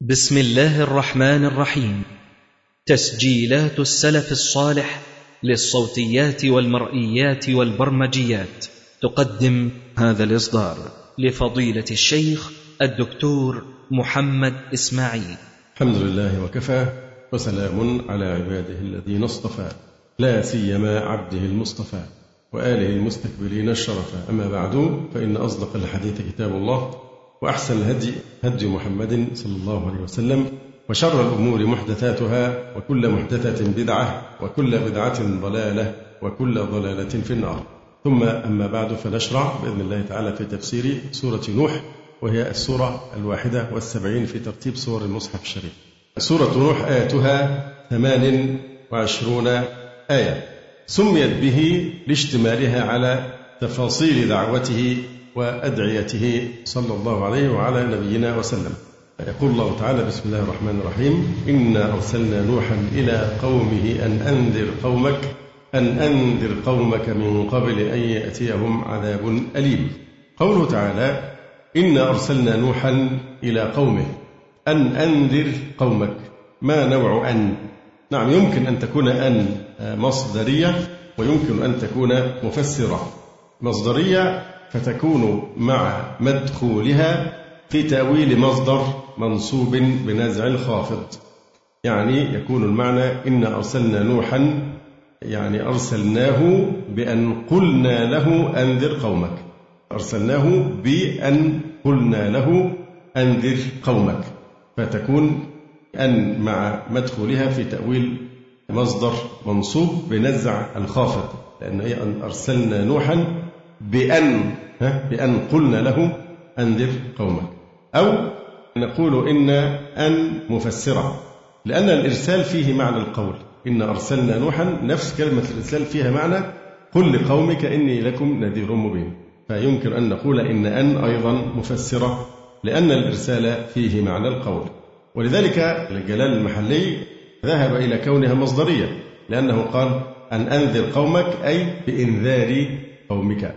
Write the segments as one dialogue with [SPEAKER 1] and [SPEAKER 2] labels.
[SPEAKER 1] بسم الله الرحمن الرحيم. تسجيلات السلف الصالح للصوتيات والمرئيات والبرمجيات. تقدم هذا الإصدار لفضيلة الشيخ الدكتور محمد إسماعيل.
[SPEAKER 2] الحمد لله وكفى وسلام على عباده الذين اصطفى لا سيما عبده المصطفى وآله المستكبرين الشرفا أما بعد فإن أصدق الحديث كتاب الله. وأحسن الهدي هدي محمد صلى الله عليه وسلم وشر الأمور محدثاتها وكل محدثة بدعة وكل بدعة ضلالة وكل ضلالة في النار. ثم أما بعد فنشرع بإذن الله تعالى في تفسير سورة نوح وهي السورة الواحدة والسبعين في ترتيب سور المصحف الشريف. سورة نوح آياتها ثمان وعشرون آية. سميت به لاشتمالها على تفاصيل دعوته وأدعيته صلى الله عليه وعلى نبينا وسلم. يقول الله تعالى بسم الله الرحمن الرحيم. إنا أرسلنا نوحا إلى قومه أن أنذر قومك أن أنذر قومك من قبل أن يأتيهم عذاب أليم. قوله تعالى إنا أرسلنا نوحا إلى قومه أن أنذر قومك. ما نوع أن؟ نعم يمكن أن تكون أن مصدرية ويمكن أن تكون مفسرة. مصدرية فتكون مع مدخولها في تأويل مصدر منصوب بنزع الخافض. يعني يكون المعنى إنا أرسلنا نوحا يعني أرسلناه بأن قلنا له أنذر قومك. أرسلناه بأن قلنا له أنذر قومك. فتكون أن مع مدخولها في تأويل مصدر منصوب بنزع الخافض لأن هي أن أرسلنا نوحا بأن بأن قلنا له أنذر قومك. أو نقول إن أن مفسرة. لأن الإرسال فيه معنى القول. إن أرسلنا نوحا نفس كلمة الإرسال فيها معنى. قل لقومك إني لكم نذير مبين. فيمكن أن نقول إن أن أيضا مفسرة. لأن الإرسال فيه معنى القول. ولذلك الجلال المحلي ذهب إلى كونها مصدرية. لأنه قال أن أنذر قومك أي بإنذار قومك.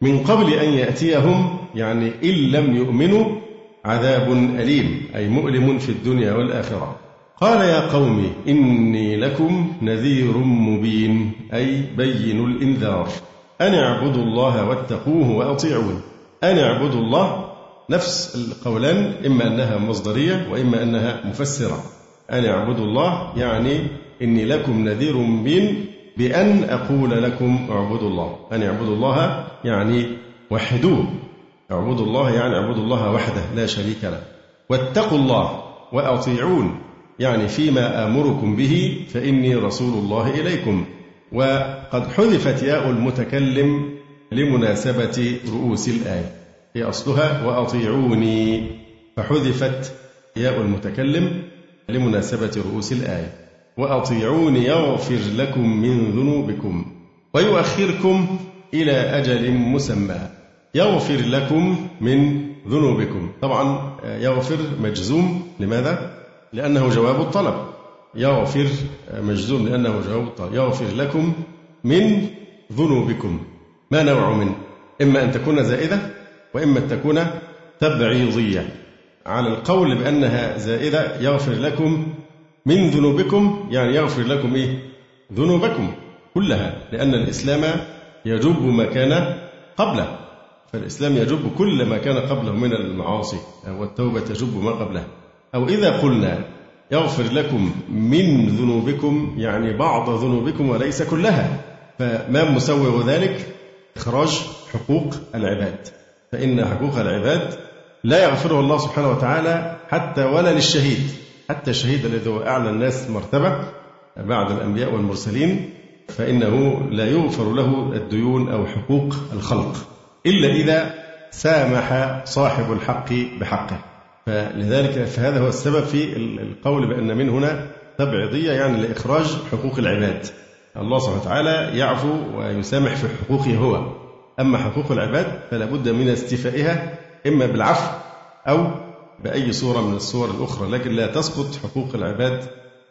[SPEAKER 2] من قبل أن يأتيهم يعني إن لم يؤمنوا عذاب أليم أي مؤلم في الدنيا والآخرة. قال يا قوم إني لكم نذير مبين أي بين الإنذار. أن اعبدوا الله واتقوه وأطيعون. أن اعبدوا الله نفس القولان إما أنها مصدرية وإما أنها مفسرة. أن اعبدوا الله يعني إني لكم نذير مبين بأن أقول لكم اعبدوا الله. أن اعبدوا الله يعني وحدوه. اعبدوا الله يعني اعبدوا الله وحده لا شريك له. واتقوا الله وأطيعون. يعني فيما آمركم به فإني رسول الله إليكم. وقد حذفت ياء المتكلم لمناسبة رؤوس الآية. هي أصلها وأطيعوني. فحذفت ياء المتكلم لمناسبة رؤوس الآية. وأطيعوني يغفر لكم من ذنوبكم ويؤخركم إلى أجل مسمى يغفر لكم من ذنوبكم. طبعا يغفر مجزوم. لماذا؟ لأنه جواب الطلب. يغفر مجزوم لأنه جواب الطلب. يغفر لكم من ذنوبكم. ما نوع من؟ إما أن تكون زائدة وإما أن تكون تبعيضية. على القول بأنها زائدة يغفر لكم من ذنوبكم يعني يغفر لكم إيه؟ ذنوبكم كلها لأن الإسلام يجب ما كان قبله. فالإسلام يجب كل ما كان قبله من المعاصي والتوبة تجب ما قبلها أو إذا قلنا يغفر لكم من ذنوبكم يعني بعض ذنوبكم وليس كلها فما مسوغ ذلك؟ إخراج حقوق العباد. فإن حقوق العباد لا يغفره الله سبحانه وتعالى حتى ولا للشهيد. حتى الشهيد الذي هو أعلى الناس مرتبة بعد الأنبياء والمرسلين فإنه لا يغفر له الديون أو حقوق الخلق إلا إذا سامح صاحب الحق بحقه. فلذلك فهذا هو السبب في القول بأن من هنا تبعيضية يعني لإخراج حقوق العباد. الله سبحانه وتعالى يعفو ويسامح في حقوقه هو. أما حقوق العباد فلا بد من استيفائها إما بالعفو أو بأي صورة من الصور الأخرى لكن لا تسقط حقوق العباد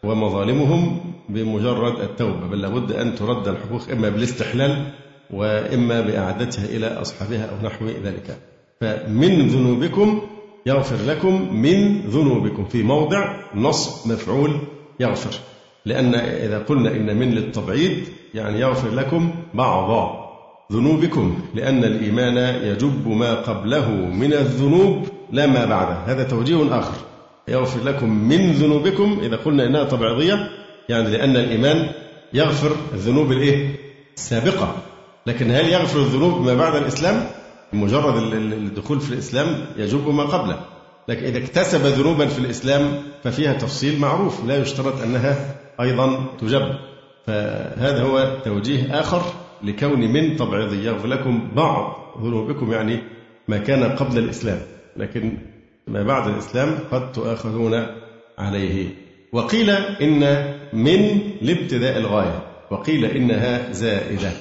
[SPEAKER 2] ومظالمهم بمجرد التوبة بل لابد أن ترد الحقوق إما بالاستحلال وإما بإعادتها إلى أصحابها أو نحو ذلك. فمن ذنوبكم يغفر لكم من ذنوبكم في موضع نصب مفعول يغفر لأن إذا قلنا إن من للتبعيض يعني يغفر لكم بعض ذنوبكم لأن الإيمان يجب ما قبله من الذنوب لا ما بعده. هذا توجيه آخر. يغفر لكم من ذنوبكم إذا قلنا إنها تبعيضية يعني لأن الإيمان يغفر الذنوب الإيه؟ السابقة. لكن هل يغفر الذنوب ما بعد الإسلام؟ مجرد الدخول في الإسلام يجب ما قبله. لكن إذا اكتسب ذنوبا في الإسلام ففيها تفصيل معروف لا يشترط أنها أيضا تجب فهذا هو توجيه آخر. لكون من تبعيضي يغفر لكم بعض ذنوبكم يعني ما كان قبل الإسلام. لكن ما بعد الإسلام قد تؤاخذون عليه. وقيل إن من لابتداء الغاية. وقيل إنها زائدة.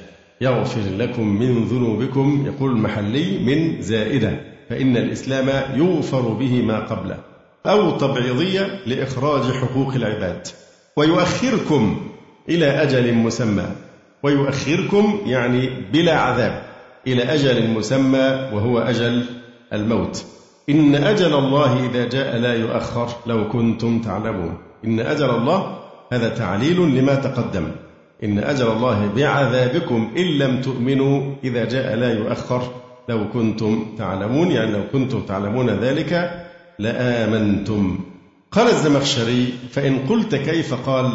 [SPEAKER 2] يغفر لكم من ذنوبكم يقول المحلي من زائدة. فإن الإسلام يغفر به ما قبله. أو تبعيضية لإخراج حقوق العباد. ويؤخركم إلى أجل مسمى. ويؤخركم يعني بلا عذاب إلى أجل مسمى وهو أجل الموت. إن أجل الله إذا جاء لا يؤخر لو كنتم تعلمون. إن أجل الله هذا تعليل لما تقدم. إن أجل الله بعذابكم إن لم تؤمنوا إذا جاء لا يؤخر لو كنتم تعلمون. يعني لو كنتم تعلمون ذلك لآمنتم. قال الزمخشري فإن قلت كيف قال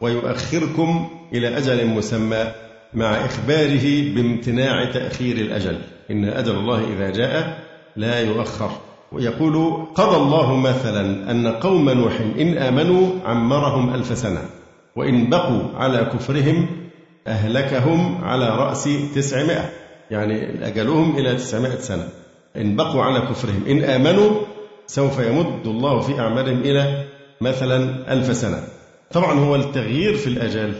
[SPEAKER 2] ويؤخركم إلى أجل مسمى مع إخباره بامتناع تأخير الأجل. إن أجل الله إذا جاء لا يؤخر. ويقول قضى الله مثلا أن قوم نوح إن آمنوا عمرهم ألف سنة وإن بقوا على كفرهم أهلكهم على رأس تسعمائة. يعني أجلهم إلى تسعمائة سنة. إن بقوا على كفرهم إن آمنوا سوف يمد الله في أعمالهم إلى مثلا ألف سنة. طبعا هو التغيير في الأجال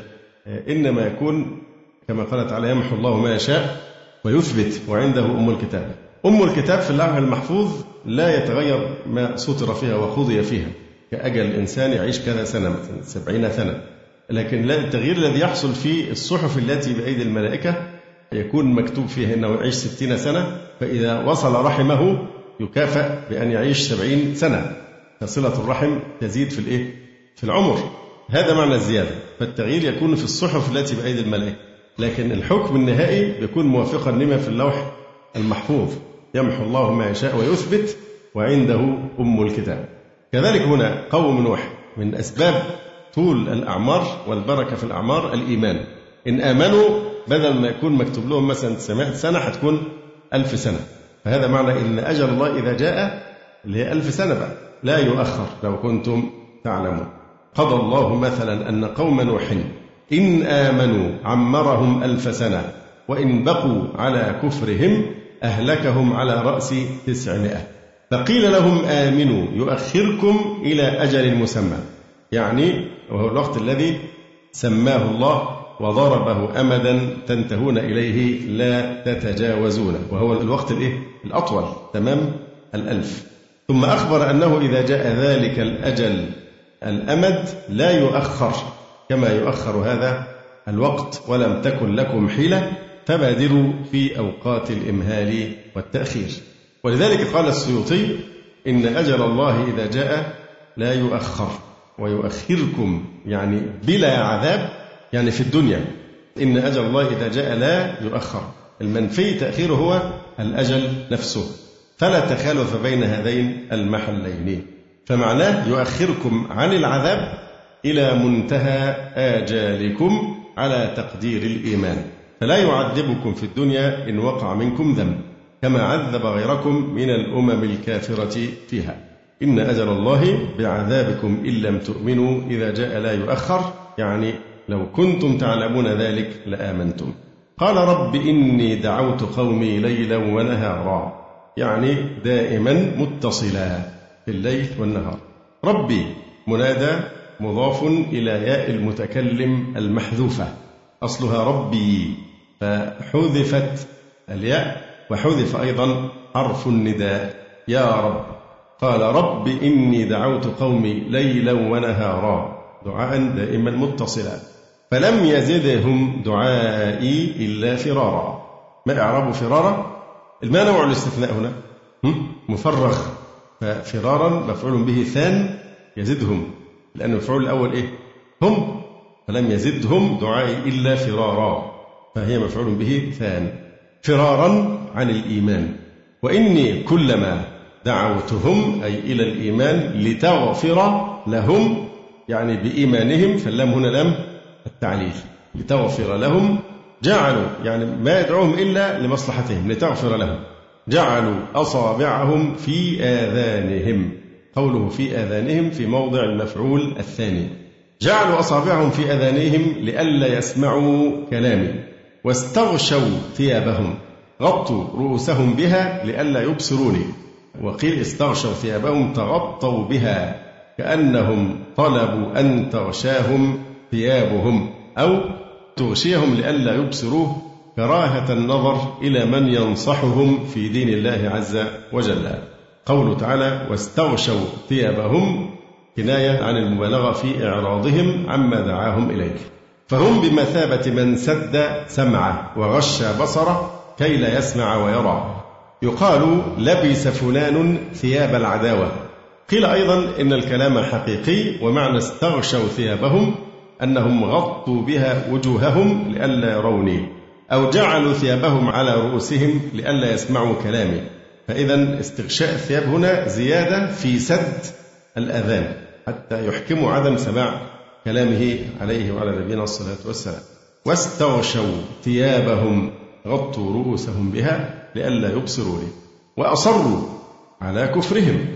[SPEAKER 2] إنما يكون كما قال تعالى يمحو الله ما يشاء ويثبت وعنده أم الكتاب. أم الكتاب في اللوح المحفوظ لا يتغير ما سطر فيها وقضي فيها. كأجل الإنسان يعيش كذا سنة مثلا سبعين سنة. لكن التغيير الذي يحصل في الصحف التي بأيدي الملائكة يكون مكتوب فيها أنه يعيش ستين سنة فإذا وصل رحمه يكافأ بأن يعيش سبعين سنة. فصلة الرحم تزيد في الإيه؟ في العمر. هذا معنى الزيادة. فالتغيير يكون في الصحف التي بأيدي الملائكة لكن الحكم النهائي بيكون موافقا لما في اللوح المحفوظ. يمحو الله ما يشاء ويثبت وعنده أم الكتاب. كذلك هنا قوم نوح. من أسباب طول الأعمار والبركة في الأعمار الإيمان. إن آمنوا بدل ما يكون مكتوب لهم مثلا 900 سنة هتكون ألف سنة. فهذا معنى إن أجل الله إذا جاء اللي هي ألف سنة بقى لا يؤخر لو كنتم تعلمون. قضى الله مثلا أن قوم نوح إن آمنوا عمرهم ألف سنة وإن بقوا على كفرهم أهلكهم على رأس تسعمائة. فقيل لهم آمنوا يؤخركم إلى أجل مسمى. يعني وهو الوقت الذي سماه الله وضربه أمدا تنتهون إليه لا تتجاوزونه وهو الوقت الإيه؟ الأطول. تمام؟ الألف. ثم أخبر أنه إذا جاء ذلك الأجل الأمد لا يؤخر كما يؤخر هذا الوقت ولم تكن لكم حيلة فبادروا في أوقات الإمهال والتأخير. ولذلك قال السيوطي إن أجل الله إذا جاء لا يؤخر ويؤخركم يعني بلا عذاب يعني في الدنيا. إن أجل الله إذا جاء لا يؤخر. المنفي تأخيره هو الأجل نفسه. فلا تخالف بين هذين المحلين. فمعناه يؤخركم عن العذاب إلى منتهى آجالكم على تقدير الإيمان. فلا يعذبكم في الدنيا إن وقع منكم ذنب كما عذب غيركم من الأمم الكافرة فيها. إن أجل الله بعذابكم إن لم تؤمنوا إذا جاء لا يؤخر يعني لو كنتم تعلمون ذلك لآمنتم. قال رب إني دعوت قومي ليلا ونهارا يعني دائما متصلا. في الليل والنهار. ربي منادى مضاف إلى ياء المتكلم المحذوفة. أصلها ربي فحذفت الياء وحذف أيضا حرف النداء. يا رب. قال رب إني دعوت قومي ليلا ونهارا دعاء دائما متصلا. فلم يزدهم دعائي إلا فرارا. ما إعراب فرارا؟ المانع الاستثناء هنا؟ مفرغ ففرارا مفعول به ثان يزدهم لأن المفعول الأول إيه؟ هم فلم يزدهم دعائي إلا فرارا فهي مفعول به ثان. فرارا عن الإيمان. وإني كلما دعوتهم أي إلى الإيمان لتغفر لهم يعني بإيمانهم فاللام هنا لام التعليل. لتغفر لهم جعلوا يعني ما يدعوهم إلا لمصلحتهم لتغفر لهم. جعلوا أصابعهم في آذانهم. قوله في آذانهم في موضع المفعول الثاني. جعلوا أصابعهم في آذانهم لئلا يسمعوا كلامي. واستغشوا ثيابهم. غطوا رؤوسهم بها لئلا يبصروني. وقيل استغشوا ثيابهم تغطوا بها. كأنهم طلبوا أن تغشاهم ثيابهم. أو تغشيهم لئلا يبصروه كراهة النظر إلى من ينصحهم في دين الله عز وجل. قوله تعالى واستغشوا ثيابهم كناية عن المبالغة في إعراضهم عما دعاهم إليه فهم بمثابة من سد سمعه وغش بصره كي لا يسمع ويرى. يقال لبس فلان ثياب العداوة قيل أيضا إن الكلام حقيقي ومعنى استغشوا ثيابهم أنهم غطوا بها وجوههم لئلا يروني أو جعلوا ثيابهم على رؤوسهم لئلا يسمعوا كلامي. فإذا استغشاء الثياب هنا زيادة في سد الأذان حتى يحكموا عدم سماع كلامه عليه وعلى نبينا الصلاة والسلام. واستغشوا ثيابهم غطوا رؤوسهم بها لئلا يبصروا لي. وأصروا على كفرهم.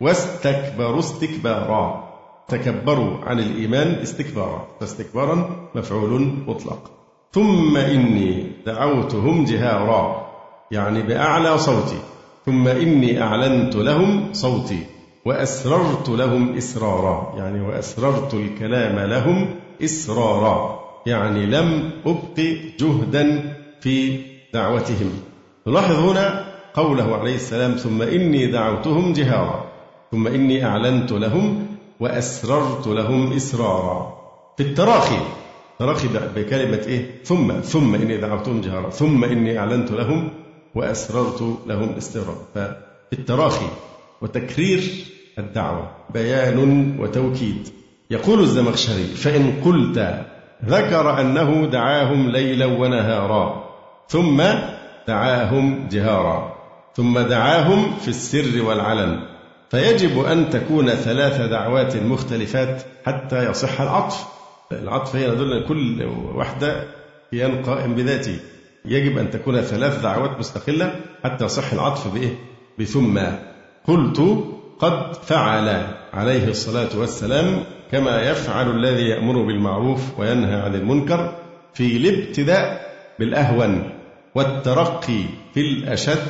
[SPEAKER 2] واستكبروا استكبارا. تكبروا عن الإيمان استكبارا. فاستكبارا مفعول مطلق. ثم إني دعوتهم جهارا يعني بأعلى صوتي. ثم إني أعلنت لهم صوتي وأسررت لهم إسرارا يعني وأسررت الكلام لهم إسرارا يعني لم أبق جهدا في دعوتهم. نلاحظ هنا قوله عليه السلام ثم إني دعوتهم جهارا ثم إني أعلنت لهم وأسررت لهم إسرارا. في التراخي تراخي بكلمة إيه؟ ثم ثم إني دعوتهم جهارا ثم إني أعلنت لهم وأسررت لهم استرارا ففي التراخي وتكرير الدعوة بيان وتوكيد. يقول الزمخشري فإن قلت ذكر أنه دعاهم ليلا ونهارا ثم دعاهم جهارا ثم دعاهم في السر والعلن فيجب أن تكون ثلاث دعوات مختلفات حتى يصح العطف. العطف هي يدل كل واحدة كيان قائم بذاته يجب أن تكون ثلاث دعوات مستقلة حتى يصح العطف بإيه؟ بثم. قلت قد فعل عليه الصلاة والسلام كما يفعل الذي يأمر بالمعروف وينهى عن المنكر في الابتداء بالأهون والترقي في الأشد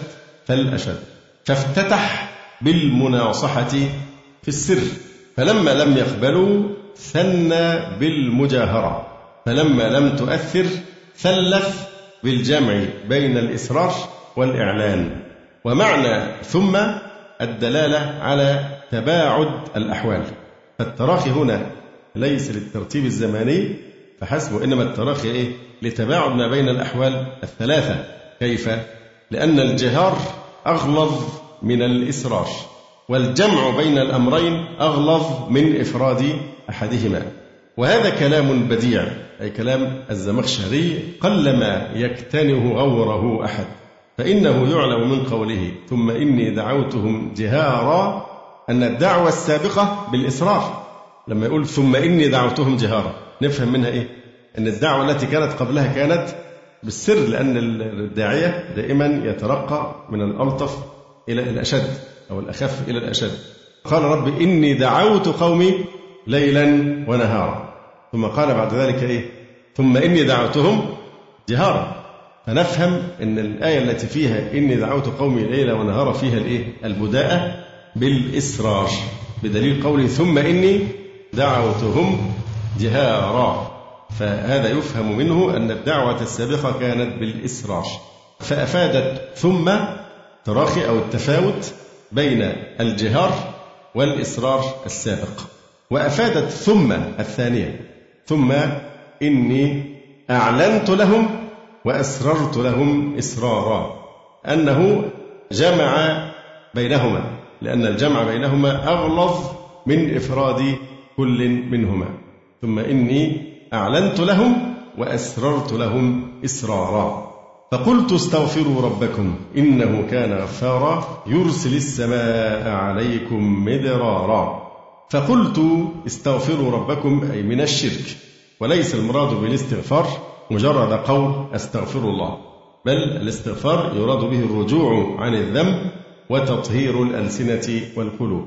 [SPEAKER 2] فالأشد. فافتتح بالمناصحة في السر. فلما لم يقبلوا ثنى بالمجاهرة فلما لم تؤثر ثلث بالجمع بين الإسرار والإعلان ومعنى ثم الدلالة على تباعد الأحوال فالتراخي هنا ليس للترتيب الزماني فحسب وإنما التراخي إيه؟ لتباعد ما بين الأحوال الثلاثة كيف؟ لأن الجهار أغلظ من الإسرار والجمع بين الأمرين أغلظ من إفراد أحدهما. وهذا كلام بديع أي كلام الزمخشري قلما يكتنه غوره أحد. فإنه يعلم من قوله ثم إني دعوتهم جهارا أن الدعوة السابقة بالإسرار لما يقول ثم إني دعوتهم جهارا نفهم منها إيه؟ أن الدعوة التي كانت قبلها كانت بالسر لأن الداعية دائما يترقى من الألطف إلى الأشد أو الأخف إلى الأشد. قال رب إني دعوت قومي ليلا ونهارا. ثم قال بعد ذلك إيه؟ ثم إني دعوتهم جهارا. فنفهم أن الآية التي فيها إني دعوت قومي ليلا ونهارا فيها الإيه؟ البداءة بالإسرار بدليل قوله ثم إني دعوتهم جهارا. فهذا يفهم منه أن الدعوة السابقة كانت بالإسرار فأفادت ثم تراخي أو التفاوت بين الجهار والإصرار السابق. وأفادت ثم الثانية ثم إني أعلنت لهم وأسررت لهم إسرارا أنه جمع بينهما لأن الجمع بينهما أغلظ من إفراد كل منهما ثم إني أعلنت لهم وأسررت لهم إسرارا. فقلت استغفروا ربكم إنه كان غفارا يرسل السماء عليكم مدرارا. فقلت استغفروا ربكم أي من الشرك وليس المراد بالاستغفار مجرد قول أستغفر الله بل الاستغفار يراد به الرجوع عن الذنب وتطهير الألسنة والقلوب.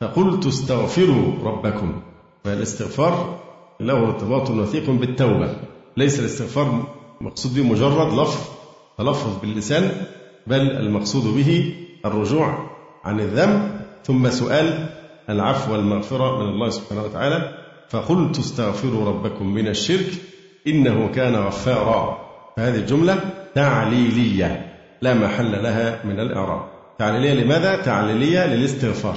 [SPEAKER 2] فقلت استغفروا ربكم فالاستغفار له ارتباط وثيق بالتوبة. ليس الاستغفار مقصود به مجرد لفظ تلفظ باللسان بل المقصود به الرجوع عن الذنب. ثم سؤال العفو والمغفرة من الله سبحانه وتعالى. فقلت استغفروا ربكم من الشرك إنه كان غفارا. فهذه الجملة تعليلية لا محل لها من الإعراب. تعليلية لماذا؟ تعليلية للاستغفار.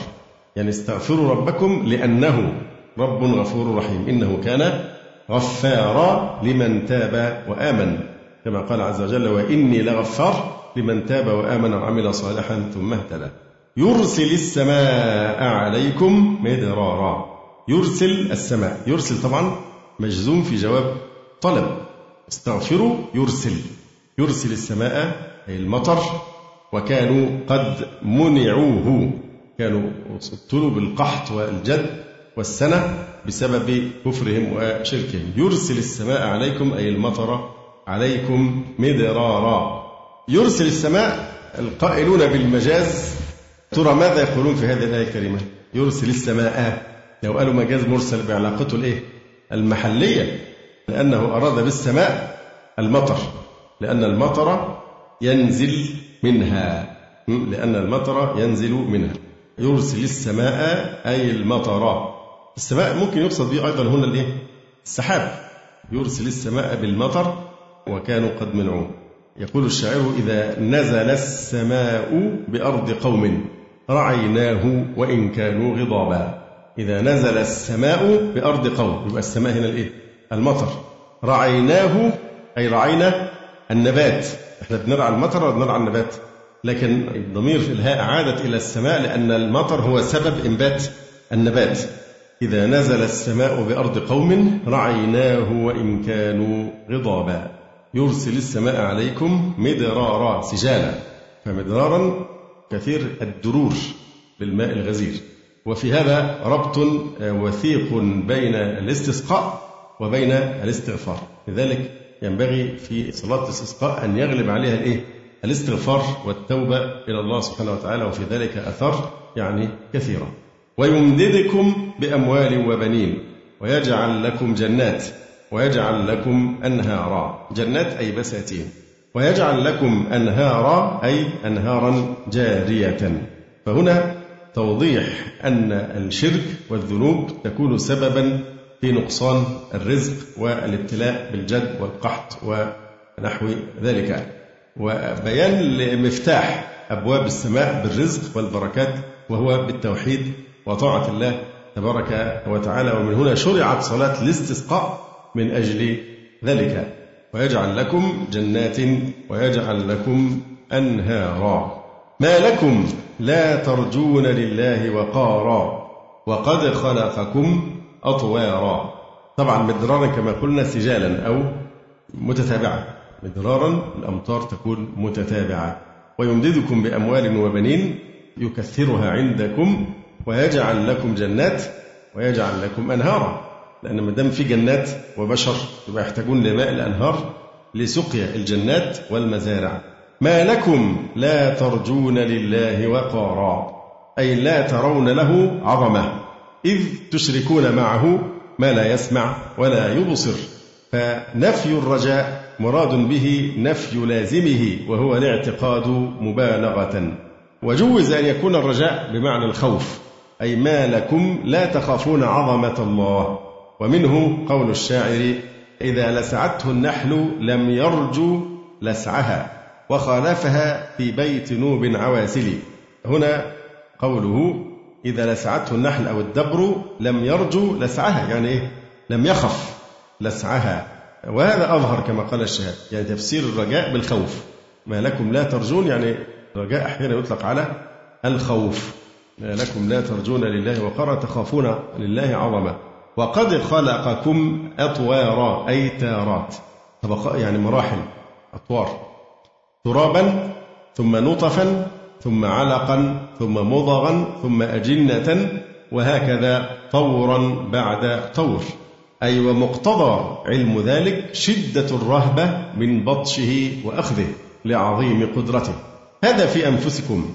[SPEAKER 2] يعني استغفروا ربكم لأنه رب غفور رحيم. إنه كان غفارا لمن تاب وآمن. كما قال عز وجل وإني لغفار لمن تاب وآمن وعمل صالحا ثم اهتدى. يرسل السماء عليكم مدرارا. يرسل السماء. يرسل طبعا مجزوم في جواب طلب. استغفروا يرسل. يرسل السماء أي المطر. وكانوا قد منعوه. كانوا ابتلوا بالقحط والجد والسنة بسبب كفرهم وشركهم. يرسل السماء عليكم أي المطر عليكم مدرارا. يرسل السماء القائلون بالمجاز ترى ماذا يقولون في هذه الآية الكريمة؟ يرسل السماء. لو قالوا مجاز مرسل بعلاقته الإيه؟ المحلية. لأنه أراد بالسماء المطر. لأن المطر ينزل منها. لأن المطر ينزل منها. يرسل السماء أي المطر. السماء ممكن يقصد به أيضا هنا الإيه؟ السحاب. يرسل السماء بالمطر وكانوا قد منعوه. يقول الشاعر إذا نزل السماء بأرض قوم رعيناه وإن كانوا غضابا. إذا نزل السماء بأرض قوم. يبقى السماء هنا الإيه؟ المطر. رعيناه أي رعينا النبات. إحنا بنرعى المطر ولا بنرعى النبات. لكن الضمير في الهاء عادت إلى السماء لأن المطر هو سبب إنبات النبات. إذا نزل السماء بأرض قوم رعيناه وإن كانوا غضابا. يرسل السماء عليكم مدرارا سجالا. فمدرارا كثير الدرور بالماء الغزير. وفي هذا ربط وثيق بين الاستسقاء وبين الاستغفار. لذلك ينبغي في صلاة الاستسقاء أن يغلب عليها الإيه؟ الاستغفار والتوبة إلى الله سبحانه وتعالى وفي ذلك أثر يعني كثيرة. ويمددكم بأموال وبنين ويجعل لكم جنات ويجعل لكم أنهارا. جنات أي بساتين. ويجعل لكم أنهارا أي أنهارا جارية. فهنا توضيح أن الشرك والذنوب تكون سببا في نقصان الرزق والابتلاء بالجد والقحط ونحو ذلك. وبيان لمفتاح أبواب السماء بالرزق والبركات وهو بالتوحيد وطاعة الله تبارك وتعالى. ومن هنا شرعت صلاة الاستسقاء من أجل ذلك. ويجعل لكم جنات ويجعل لكم أنهارا. ما لكم لا ترجون لله وقارا وقد خلقكم أطوارا. طبعا مدرارا كما قلنا سجالا أو متتابعة. مدرارا الأمطار تكون متتابعة. ويمددكم بأموال وبنين يكثرها عندكم ويجعل لكم جنات ويجعل لكم أنهارا. لأن ما دام في جنات وبشر يبقى يحتاجون لماء الأنهار لسقيا الجنات والمزارع. ما لكم لا ترجون لله وقارا أي لا ترون له عظمة. إذ تشركون معه ما لا يسمع ولا يبصر فنفي الرجاء مراد به نفي لازمه وهو الاعتقاد مبالغة. وجوز أن يكون الرجاء بمعنى الخوف أي ما لكم لا تخافون عظمة الله. ومنه قول الشاعر إذا لسعته النحل لم يرجو لسعها وخالفها في بيت نوب عواسل هنا قوله إذا لسعته النحل أو الدبر لم يرجو لسعها. يعني إيه؟ لم يخف لسعها. وهذا أظهر كما قال الشهاد يعني تفسير الرجاء بالخوف. ما لكم لا ترجون يعني الرجاء أحيانا يطلق على الخوف. ما لكم لا ترجون لله وقرا تخافون لله عظما. وقد خلقكم أطوارا أي تارات. طبقاء يعني مراحل أطوار. ترابا ثم نطفا ثم علقا ثم مضغا ثم أجنة وهكذا طورا بعد طور. أي ومقتضى علم ذلك شدة الرهبة من بطشه وأخذه لعظيم قدرته. هذا في أنفسكم.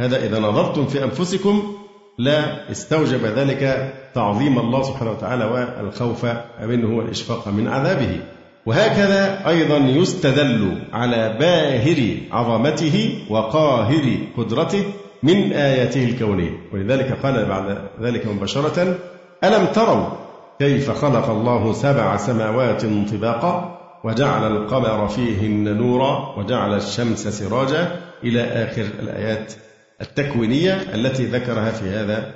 [SPEAKER 2] هذا إذا نظرتم في أنفسكم لا استوجب ذلك تعظيم الله سبحانه وتعالى والخوف منه والإشفاق من عذابه. وهكذا أيضا يستدل على باهر عظمته وقاهر قدرته من آياته الكونية. ولذلك قال بعد ذلك مباشرة ألم تروا كيف خلق الله سبع سماوات طباقا وجعل القمر فيهن نورا وجعل الشمس سراجا إلى آخر الآيات؟ التكوينية التي ذكرها في هذا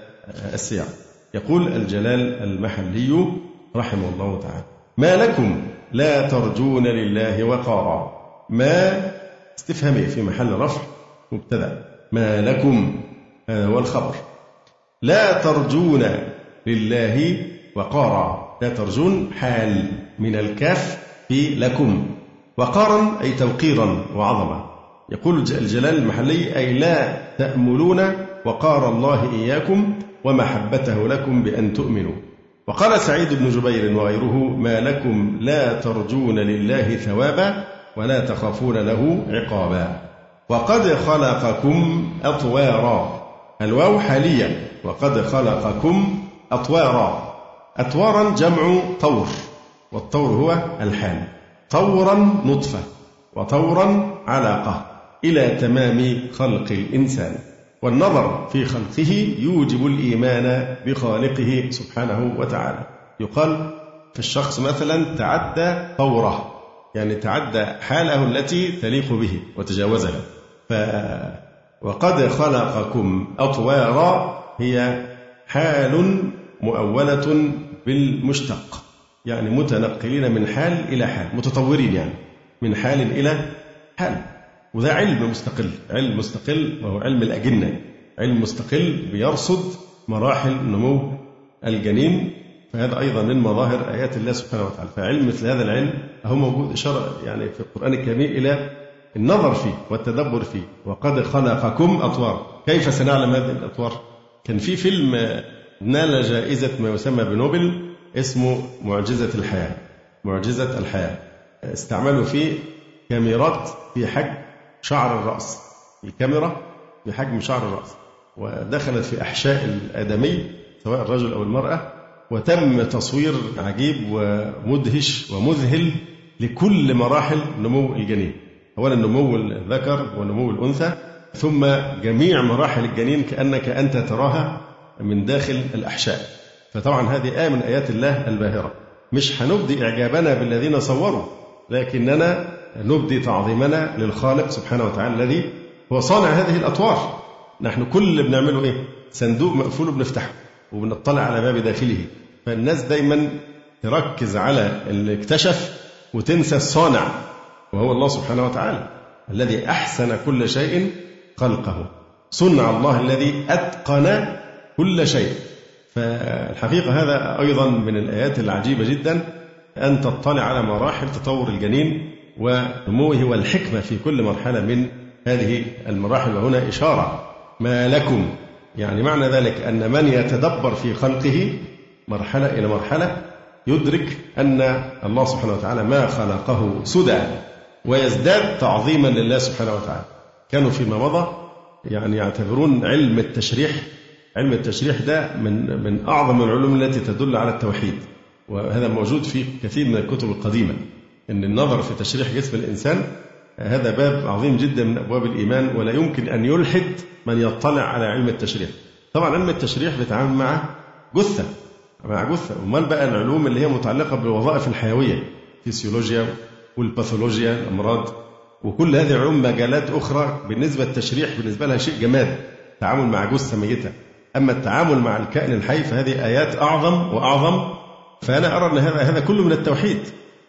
[SPEAKER 2] السياق. يقول الجلال المحلي رحمه الله تعالى ما لكم لا ترجون لله وقارا. ما استفهامي في محل رفع مبتدأ ما لكم هذا هو الخبر. لا ترجون لله وقارا. لا ترجون حال من الكاف في لكم. وقارا أي توقيرا وعظمة يقول الجلال المحلي أي لا تأملون وقار الله إياكم ومحبته لكم بأن تؤمنوا. وقال سعيد بن جبير وغيره ما لكم لا ترجون لله ثوابا ولا تخافون له عقابا. وقد خلقكم أطوارا. الواو حاليا. وقد خلقكم أطوارا. أطوارا جمع طور. والطور هو الحال. طورا نطفة. وطورا علاقة. إلى تمام خلق الإنسان. والنظر في خلقه يوجب الإيمان بخالقه سبحانه وتعالى. يقال في الشخص مثلا تعدى طوره يعني تعدى حاله التي تليق به وتجاوزها. ف وقد خلقكم أطوارا هي حال مؤولة بالمشتق. يعني متنقلين من حال إلى حال متطورين يعني من حال إلى حال. وده علم مستقل علم مستقل وهو علم الأجنة. علم مستقل بيرصد مراحل نمو الجنين فهذا أيضا من مظاهر آيات الله سبحانه وتعالى. فعلم مثل هذا العلم هو موجود إشارة يعني في القرآن الكريم إلى النظر فيه والتدبر فيه. وقد خلقكم أطوار. كيف سنعلم هذه الأطوار؟ كان في فيلم نال جائزة ما يسمى بنوبل اسمه معجزة الحياة. معجزة الحياة. استعملوا فيه كاميرات في حجم شعر الرأس الكاميرا بحجم شعر الرأس ودخلت في أحشاء الآدمي سواء الرجل أو المرأة وتم تصوير عجيب ومدهش ومذهل لكل مراحل نمو الجنين. أولا نمو الذكر ونمو الأنثى ثم جميع مراحل الجنين كأنك أنت تراها من داخل الأحشاء. فطبعا هذه آية من آيات الله الباهرة. مش هنبدي إعجابنا بالذين صوروا لكننا نبدي تعظيمنا للخالق سبحانه وتعالى الذي هو صانع هذه الأطوار. نحن كل اللي بنعمله إيه؟ صندوق مقفول وبنفتحه وبنطلع على باب داخله. فالناس دايما تركز على اللي اكتشف وتنسى الصانع وهو الله سبحانه وتعالى الذي أحسن كل شيء خلقه. صنع الله الذي أتقن كل شيء. فالحقيقة هذا أيضا من الآيات العجيبة جدا أن تطلع على مراحل تطور الجنين ونموه والحكمة في كل مرحلة من هذه المراحل. وهنا إشارة ما لكم يعني معنى ذلك أن من يتدبر في خلقه مرحلة إلى مرحلة يدرك أن الله سبحانه وتعالى ما خلقه سدى ويزداد تعظيما لله سبحانه وتعالى. كانوا فيما مضى يعني يعتبرون علم التشريح علم التشريح ده من من أعظم العلوم التي تدل على التوحيد. وهذا موجود في كثير من الكتب القديمة. أن النظر في تشريح جسم الإنسان هذا باب عظيم جدا من أبواب الإيمان ولا يمكن أن يلحد من يطلع على علم التشريح. طبعا علم التشريح بيتعامل مع جثة مع جثة أمال بقى العلوم اللي هي متعلقة بالوظائف الحيوية فيسيولوجيا والباثولوجيا الأمراض. وكل هذه العلوم مجالات أخرى بالنسبة للتشريح بالنسبة لها شيء جماد تعامل مع جثة ميتة. أما التعامل مع الكائن الحي فهذه آيات أعظم وأعظم فأنا أرى أن هذا هذا كله من التوحيد.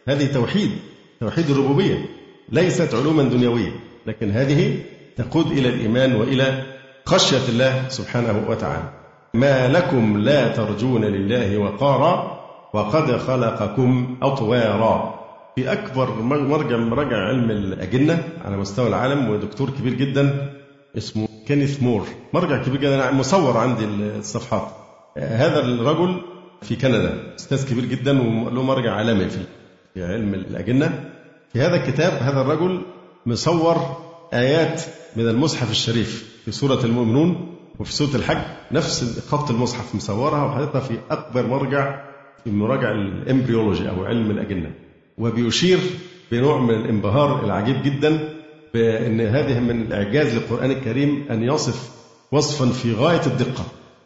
[SPEAKER 2] هذه توحيد توحيد الربوبية ليست علوما دنيوية لكن هذه تقود إلى الإيمان وإلى خشية الله سبحانه وتعالى. ما لكم لا ترجون لله وقارا وقد خلقكم أطوارا. في أكبر مرجع مراجع علم الأجنة على مستوى العالم ودكتور كبير جدا اسمه كينيث مور. مرجع كبير جدا مصور عندي الصفحات. هذا الرجل في كندا أستاذ كبير جدا وله مرجع عالمي في علم الأجنة. في هذا الكتاب هذا الرجل مصور آيات من المصحف الشريف في سورة المؤمنون وفي سورة الحج. نفس خط المصحف مصورها وحاططها في أكبر مرجع في مراجع الإمبريولوجي أو علم الأجنة. وبيشير بنوع من الانبهار العجيب جدا بأن هذه من الإعجاز للقرآن الكريم أن يصف وصفا في غاية الدقة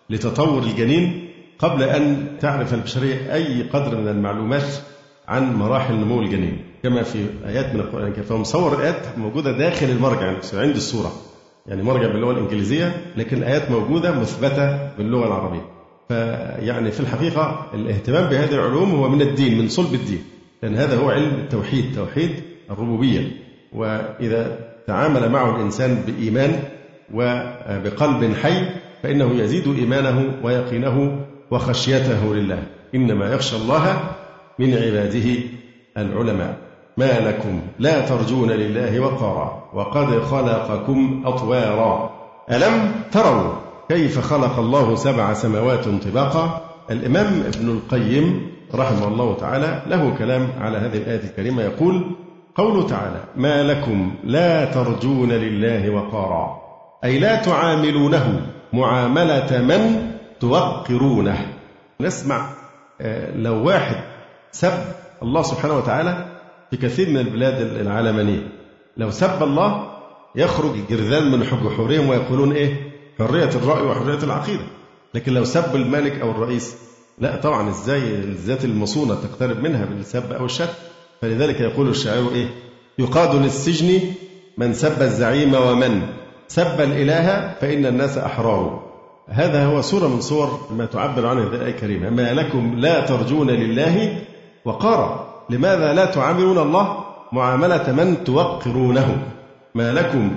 [SPEAKER 2] لتطور الجنين قبل أن تعرف البشرية أي قدر من المعلومات عن مراحل نمو الجنين. كما في آيات من القرآن الكريم. فهو مصور الآيات موجودة داخل المرجع نفسه عند السورة يعني مرجع باللغة الإنجليزية لكن الآيات موجودة مثبتة باللغة العربية. فيعني في الحقيقة الاهتمام بهذه العلوم هو من الدين من صلب الدين. لأن هذا هو علم التوحيد توحيد الربوبية. وإذا تعامل معه الإنسان بإيمان وبقلب حي فإنه يزيد إيمانه ويقينه وخشيته لله. إنما يخشى الله من عباده العلماء. ما لكم لا ترجون لله وقارا وقد خلقكم أطوارا. ألم تروا كيف خلق الله سبع سماوات طباقا؟ الإمام ابن القيم رحمه الله تعالى له كلام على هذه الآية الكريمة يقول قوله تعالى ما لكم لا ترجون لله وقارا. أي لا تعاملونه معاملة من توقرونه. نسمع آه، لو واحد سب الله سبحانه وتعالى في كثير من البلاد العالمانية لو سب الله يخرج الجرذان من حجورهم ويقولون إيه؟ حرية الرأي وحرية العقيدة. لكن لو سب الملك أو الرئيس لا طبعا إزاي الذات المصونة تقترب منها بالسب أو الشتم فلذلك يقول الشاعر إيه؟ يقاد للسجن من سب الزعيم ومن سب الإله فإن الناس أحرار. هذا هو صورة من صور ما تعبر عنه الآية الكريمة ما لكم لا ترجون لله وقارا لماذا لا تعاملون الله معاملة من توقرونه؟ ما لكم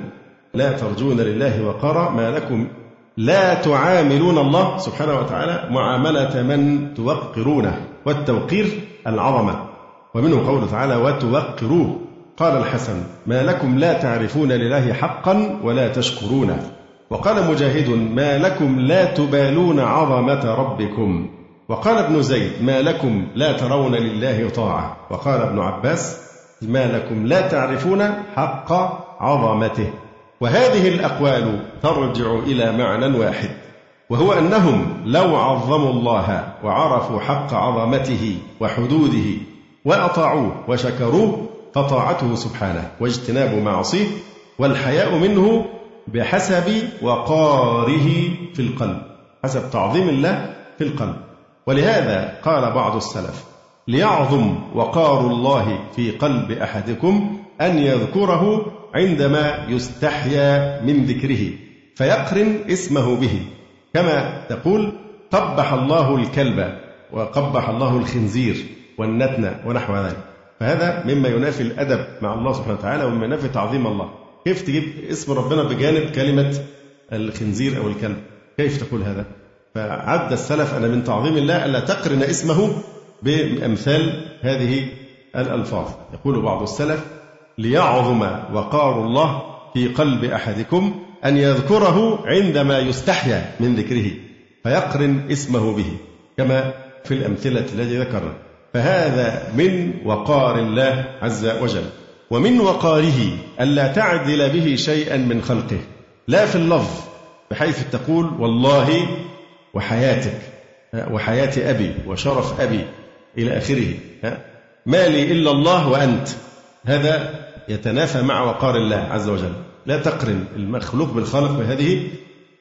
[SPEAKER 2] لا ترجون لله وقارا ما لكم لا تعاملون الله سبحانه وتعالى معاملة من توقرونه. والتوقير العظمة. ومنه قوله تعالى وتوقروه. قال الحسن ما لكم لا تعرفون لله حقا ولا تشكرونه. وقال مجاهد ما لكم لا تبالون عظمة ربكم. وقال ابن زيد ما لكم لا ترون لله طاعة. وقال ابن عباس ما لكم لا تعرفون حق عظمته. وهذه الأقوال ترجع إلى معنى واحد وهو أنهم لو عظموا الله وعرفوا حق عظمته وحدوده وأطاعوه وشكروه فطاعته سبحانه واجتناب معصيه والحياء منه بحسب وقاره في القلب حسب تعظيم الله في القلب. ولهذا قال بعض السلف ليعظم وقار الله في قلب أحدكم أن يذكره عندما يستحيا من ذكره فيقرن اسمه به. كما تقول قبح الله الكلب وقبح الله الخنزير والنتن ونحو ذلك. فهذا مما ينافي الأدب مع الله سبحانه وتعالى ومما ينافي تعظيم الله. كيف تجيب اسم ربنا بجانب كلمة الخنزير أو الكلب؟ كيف تقول هذا؟ فعد السلف أن من تعظيم الله ألا تقرن اسمه بأمثال هذه الألفاظ. يقول بعض السلف ليعظم وقار الله في قلب أحدكم أن يذكره عندما يستحيا من ذكره فيقرن اسمه به كما في الأمثلة التي ذكرنا. فهذا من وقار الله عز وجل. ومن وقاره ألا تعدل به شيئا من خلقه. لا في اللفظ بحيث تقول والله وحياتك وحياة أبي وشرف أبي إلى آخره ما لي إلا الله وأنت. هذا يتنافى مع وقار الله عز وجل. لا تقرن المخلوق بالخالق بهذه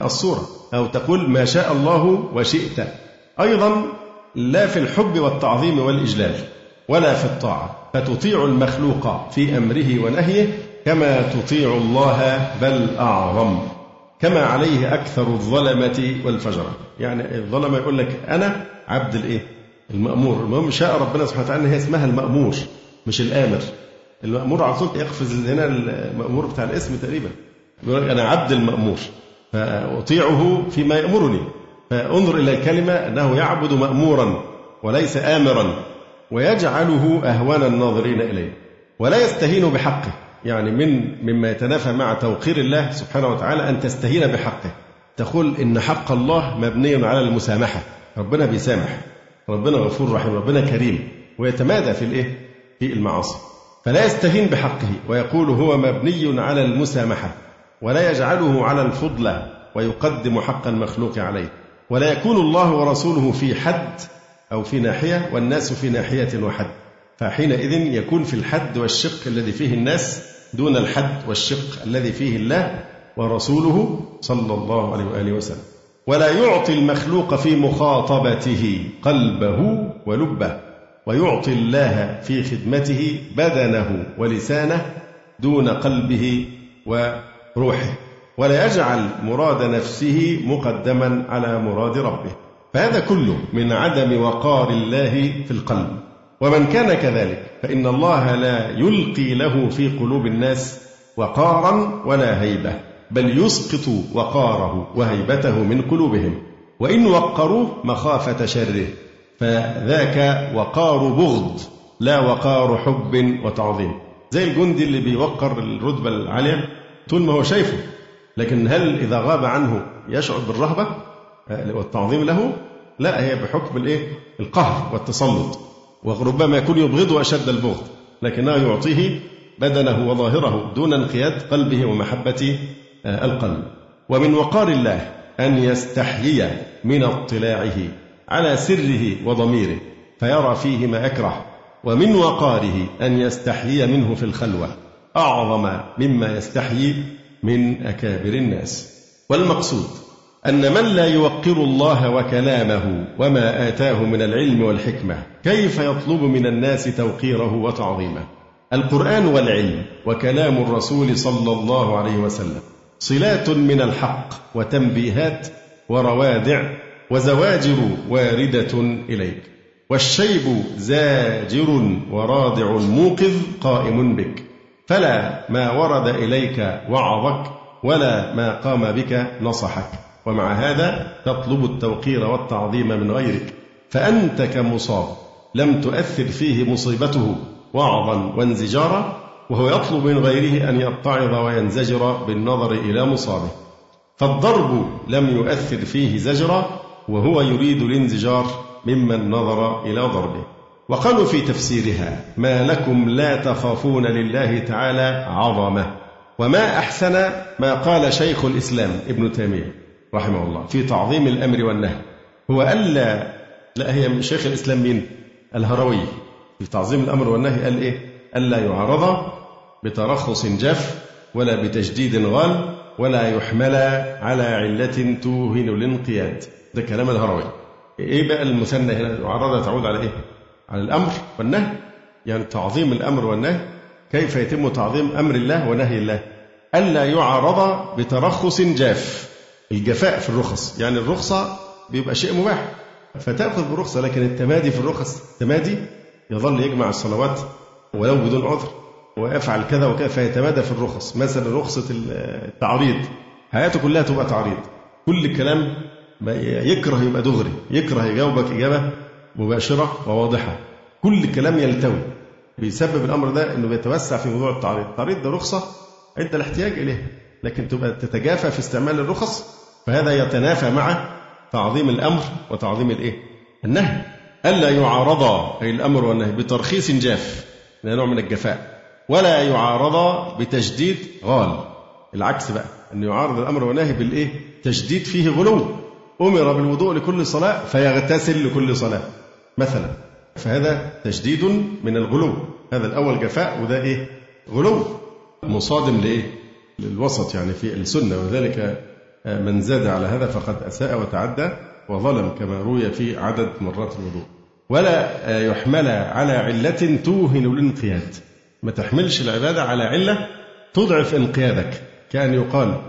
[SPEAKER 2] الصورة أو تقول ما شاء الله وشئت. أيضا لا في الحب والتعظيم والإجلال ولا في الطاعة. فتطيع المخلوق في أمره ونهيه كما تطيع الله بل أعظم. كما عليه أكثر الظلمة والفجرة يعني الظلمة يقول لك أنا عبد الإيه؟ المأمور. المهم شاء ربنا سبحانه وتعالى هي اسمها المأمور مش الآمر. المأمور على طول يقفز هنا المأمور بتاع الاسم تقريبا. يقول لك أنا عبد المأمور. فأطيعه فيما يأمرني. فانظر إلى الكلمة أنه يعبد مأمورا وليس آمرا ويجعله أهون الناظرين إليه ولا يستهين بحقه. يعني من مما يتنافى مع توقير الله سبحانه وتعالى أن تستهين بحقه. تقول إن حق الله مبني على المسامحة. ربنا بيسامح. ربنا غفور رحيم. ربنا كريم. ويتمادى في الإيه؟ في المعاصي. فلا يستهين بحقه. ويقول هو مبني على المسامحة. ولا يجعله على الفضلة ويقدم حق المخلوق عليه. ولا يكون الله ورسوله في حد أو في ناحية والناس في ناحية وحد. فحينئذ يكون في الحد والشق الذي فيه الناس دون الحد والشق الذي فيه الله ورسوله صلى الله عليه وآله وسلم. ولا يعطي المخلوق في مخاطبته قلبه ولبه ويعطي الله في خدمته بدنه ولسانه دون قلبه وروحه. ولا يجعل مراد نفسه مقدما على مراد ربه. فهذا كله من عدم وقار الله في القلب. ومن كان كذلك فإن الله لا يلقي له في قلوب الناس وقارا ولا هيبة بل يسقط وقاره وهيبته من قلوبهم. وإن وقروه مخافة شره فذاك وقار بغض لا وقار حب وتعظيم. زي الجندي اللي بيوقر الرتبة العالية طول ما هو شايفه لكن هل إذا غاب عنه يشعر بالرهبة؟ والتعظيم له؟ لا هي بحكم الإيه؟ القهر والتسلط. وربما يكون يبغضه أشد البغض لكنه يعطيه بدنه وظاهره دون انقياد قلبه ومحبة آه، القلب. ومن وقار الله أن يستحيي من اطلاعه على سره وضميره فيرى فيه ما يكره ومن وقاره أن يستحيي منه في الخلوة أعظم مما يستحيي من أكابر الناس. والمقصود أن من لا يوقر الله وكلامه وما آتاه من العلم والحكمة كيف يطلب من الناس توقيره وتعظيمه؟ القرآن والعلم وكلام الرسول صلى الله عليه وسلم صلات من الحق وتنبيهات وروادع وزواجر واردة إليك والشيب زاجر ورادع موقظ قائم بك. فلا ما ورد إليك وعظك ولا ما قام بك نصحك. ومع هذا تطلب التوقير والتعظيم من غيرك. فأنت كمصاب لم تؤثر فيه مصيبته وعظا وانزجارا وهو يطلب من غيره أن يتعظ وينزجر بالنظر إلى مصابه. فالضرب لم يؤثر فيه زجرا وهو يريد الانزجار ممن نظر إلى ضربه. وقالوا في تفسيرها ما لكم لا تخافون لله تعالى عظمة وما أحسن ما قال شيخ الإسلام ابن تيمية. رحمه الله في تعظيم الأمر والنهي. هو ألا لا هي من شيخ الإسلام مين؟ الهروي. في تعظيم الأمر والنهي قال إيه؟ ألا يعرض بترخص جاف ولا بتجديد غال ولا يحمل على علة توهن الانقياد. ده كلام الهروي. إيه بقى المثنى هنا؟ يعرض تعود على إيه؟ على الأمر والنهي. يعني تعظيم الأمر والنهي. كيف يتم تعظيم أمر الله ونهي الله؟ ألا يعرض بترخص جاف. الجفاء في الرخص. يعني الرخصة بيبقى شيء مباح. فتأخذ بالرخصة لكن التمادي في الرخص التمادي يظل يجمع الصلوات ولو بدون عذر. ويفعل كذا وكذا فيتمادى في الرخص. مثلا رخصة التعريض. حياته كلها تبقى تعريض. كل كلام يكره يبقى دغري يكره يجاوبك إجابة مباشرة وواضحة. كل كلام يلتوي. بيسبب الأمر ده أنه بيتوسع في موضوع التعريض. التعريض ده رخصة عند الاحتياج إليها. لكن تبقى تتجافى في استعمال الرخص فهذا يتنافى مع تعظيم الأمر وتعظيم الإيه؟ النهي ألا يعارضا أي الأمر والنهي بترخيص جاف هذا نوع من الجفاء ولا يعارض بتجديد غال العكس بقى أن يعارض الأمر والنهي بالإيه؟ تجديد فيه غلو أمر بالوضوء لكل صلاة فيغتسل لكل صلاة مثلا فهذا تجديد من الغلو هذا الأول جفاء وده إيه؟ غلو مصادم لإيه؟ للوسط يعني في السنة وذلك من زاد على هذا فقد أساء وتعدى وظلم كما روي في عدد مرات الوضوء. ولا يحمل على علة توهن الانقياد. ما تحملش العبادة على علة تضعف انقيادك. كان يقال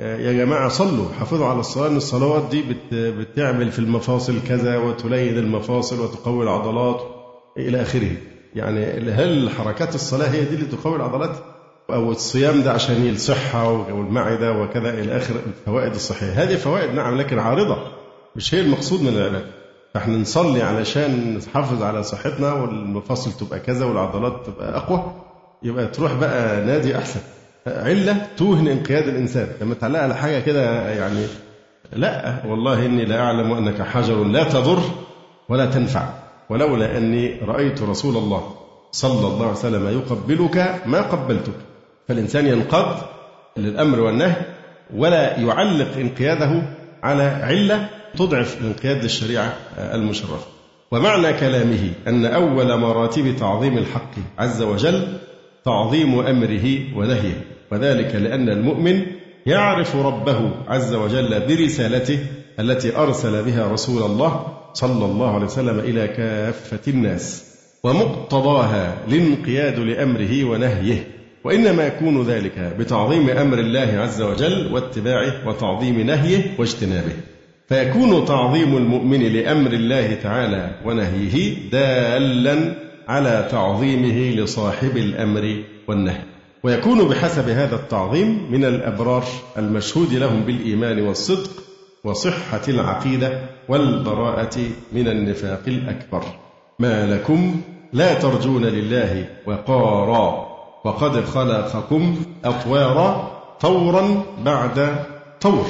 [SPEAKER 2] يا جماعة صلوا حافظوا على الصلاة أن الصلوات دي بتعمل في المفاصل كذا وتلين المفاصل وتقوي العضلات إلى آخره. يعني هل حركات الصلاة هي دي اللي تقوي العضلات؟ أو الصيام ده عشان الصحة والمعدة وكذا إلى آخر الفوائد الصحية. هذه فوائد نعم لكن عارضة. مش هي المقصود من العلاج. فإحنا نصلي علشان نحافظ على صحتنا والمفاصل تبقى كذا والعضلات تبقى أقوى. يبقى تروح بقى نادي أحسن. علة توهن انقياد الإنسان. لما تعلق على حاجة كده يعني لا والله إني لا أعلم أنك حجر لا تضر ولا تنفع. ولولا أني رأيت رسول الله صلى الله عليه وسلم يقبلك ما قبلتك. فالإنسان ينقض للأمر والنهي ولا يعلق انقياده على علة تضعف الانقياد للشريعة المشرفة. ومعنى كلامه أن أول مراتب تعظيم الحق عز وجل تعظيم أمره ونهيه وذلك لأن المؤمن يعرف ربه عز وجل برسالته التي أرسل بها رسول الله صلى الله عليه وسلم إلى كافة الناس ومقتضاها الانقياد لأمره ونهيه. وإنما يكون ذلك بتعظيم أمر الله عز وجل واتباعه وتعظيم نهيه واجتنابه. فيكون تعظيم المؤمن لأمر الله تعالى ونهيه دالا على تعظيمه لصاحب الأمر والنهي. ويكون بحسب هذا التعظيم من الأبرار المشهود لهم بالإيمان والصدق وصحة العقيدة والبراءة من النفاق الأكبر. ما لكم لا ترجون لله وقارا. وقد خلقكم أطوارا طورا بعد طور.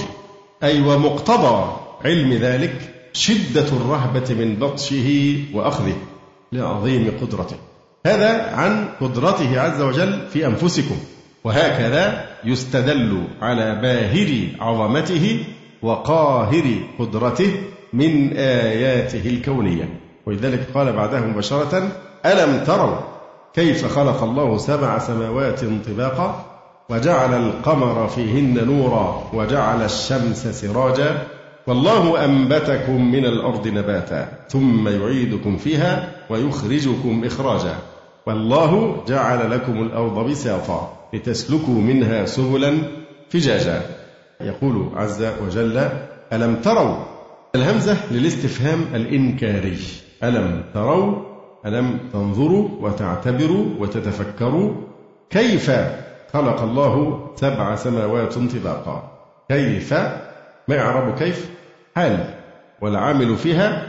[SPEAKER 2] أي ومقتضى علم ذلك شدة الرهبة من بطشه وأخذه لعظيم قدرته. هذا عن قدرته عز وجل في أنفسكم. وهكذا يستدل على باهر عظمته وقاهر قدرته من آياته الكونية. ولذلك قال بعدها مباشرة ألم تروا كيف خلق الله سبع سماوات طباقا وجعل القمر فيهن نورا وجعل الشمس سراجا والله أنبتكم من الأرض نباتا ثم يعيدكم فيها ويخرجكم إخراجا والله جعل لكم الأرض بساطا لتسلكوا منها سبلا فجاجا. يقول عز وجل ألم تروا الهمزة للاستفهام الإنكاري؟ ألم تروا ألم تنظروا وتعتبروا وتتفكروا كيف خلق الله سبع سماوات طباقا؟ كيف؟ ما يعرب كيف؟ حال والعامل فيها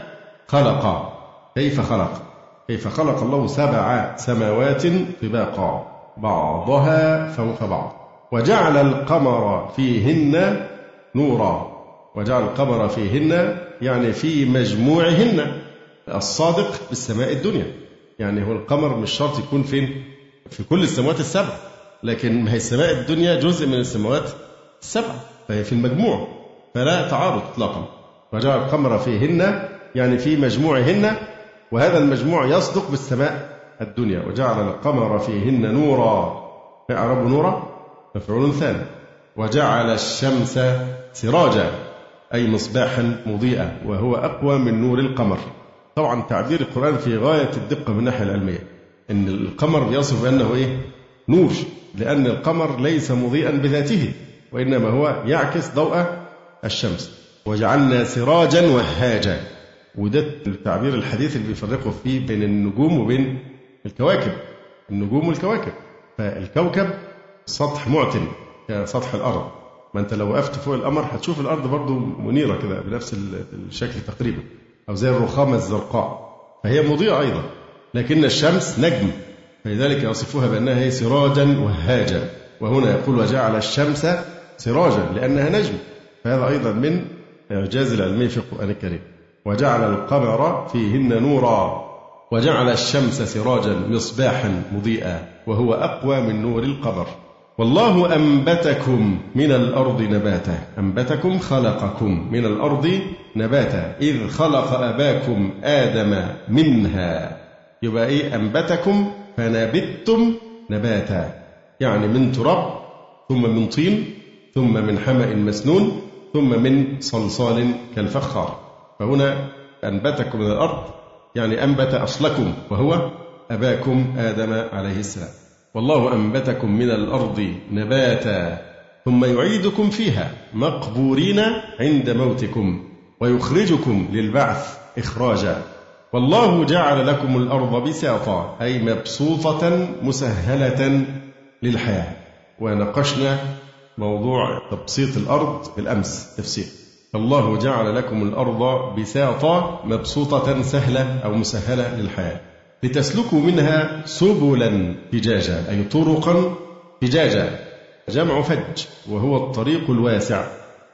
[SPEAKER 2] خلق. كيف خلق؟ كيف خلق الله سبع سماوات طباقا؟ بعضها فوق بعض. وجعل القمر فيهن نورا. وجعل القمر فيهن يعني في مجموعهن. الصادق بالسماء الدنيا. يعني هو القمر مش شرط يكون فين؟ في كل السماوات السبع. لكن ما هي السماء الدنيا جزء من السماوات السبع. فهي في المجموع. فلا تعارض اطلاقا. وجعل القمر فيهن يعني في مجموعهن وهذا المجموع يصدق بالسماء الدنيا. وجعل القمر فيهن نورا. إعراب نورا. مفعول ثاني. وجعل الشمس سراجا أي مصباحا مضيئا وهو أقوى من نور القمر. طبعا تعبير القرآن في غاية الدقة من الناحية العلمية. إن القمر يصف بأنه إيه؟ نور لأن القمر ليس مضيئا بذاته وإنما هو يعكس ضوء الشمس. وجعلنا سراجا وهاجا. وده التعبير الحديث اللي بيفرقوا فيه بين النجوم وبين الكواكب. النجوم والكواكب. فالكوكب سطح معتم كسطح الأرض. ما أنت لو وقفت فوق القمر هتشوف الأرض برضو منيرة كده بنفس الشكل تقريبا. أو زي الرخامة الزرقاء فهي مضيئة أيضا لكن الشمس نجم فلذلك يصفوها بأنها هي سراجا وهاجا وهنا يقول وجعل الشمس سراجا لأنها نجم. فهذا أيضا من الإعجاز العلمي في القرآن الكريم. وجعل القمر فيهن نورا وجعل الشمس سراجا مصباحا مضيئا وهو أقوى من نور القمر. والله أنبتكم من الأرض نباتا. أنبتكم خلقكم من الأرض نباتا. إذ خلق أباكم آدم منها. يبقى إيه؟ أنبتكم فنبتم نباتا. يعني من تراب ثم من طين ثم من حمأ مسنون ثم من صلصال كالفخار. فهنا أنبتكم من الأرض يعني أنبت أصلكم وهو أباكم آدم عليه السلام. والله أنبتكم من الأرض نباتا ثم يعيدكم فيها مقبورين عند موتكم ويخرجكم للبعث إخراجا. والله جعل لكم الأرض بساطا أي مبسوطة مسهلة للحياة. وناقشنا موضوع تبسيط الأرض بالأمس تفسير. الله جعل لكم الأرض بساطة مبسوطة سهلة أو مسهلة للحياة. لتسلكوا منها سبلا فجاجا أي طرقا فجاجا جمع فج وهو الطريق الواسع.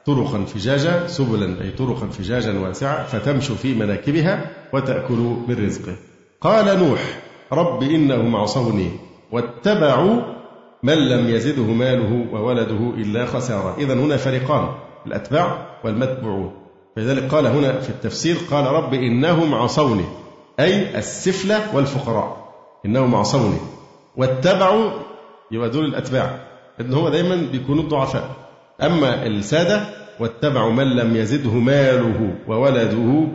[SPEAKER 2] طرقا فجاجا سبلا أي طرقا فجاجا واسعة فتمشوا في مناكبها وتأكلوا من رزقه. قال نوح رب إنهم عصوني واتبعوا من لم يزده ماله وولده إلا خسارة. إذا هنا فريقان الأتباع والمتبوعون. فلذلك قال هنا في التفسير قال رب إنهم عصوني. أي السفلة والفقراء. إنهم عصوني. واتبعوا يبقى دول الأتباع. إن هو دايما بيكونوا الضعفاء. أما السادة واتبعوا من لم يزده ماله وولده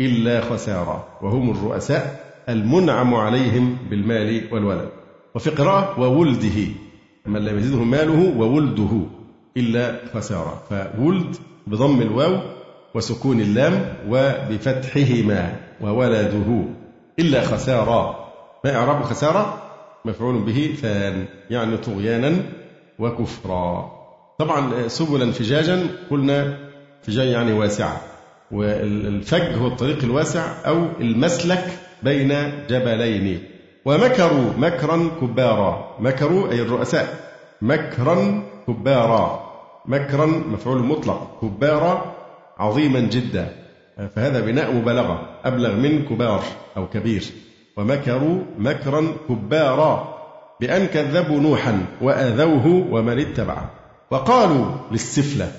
[SPEAKER 2] إلا خسارة. وهم الرؤساء المنعم عليهم بالمال والولد. وفي قراءة وولده. من لم يزده ماله وولده إلا خسارة. فولد بضم الواو وسكون اللام وبفتحهما. وولده إلا خسارة. ما إعراب خسارة مفعول به ثان يعني طغيانا وكفرا. طبعا سبلا فجاجا قلنا فجاج يعني واسعة والفج هو الطريق الواسع أو المسلك بين جبلين. ومكروا مكرا كبارا. مكروا أي الرؤساء. مكرا كبارا. مكرا مفعول مطلق. كبارا عظيما جدا. فهذا بناء مبالغة. أبلغ من كبار أو كبير. ومكروا مكرا كبارا بأن كذبوا نوحا وآذوه ومن اتبعه وقالوا للسفلة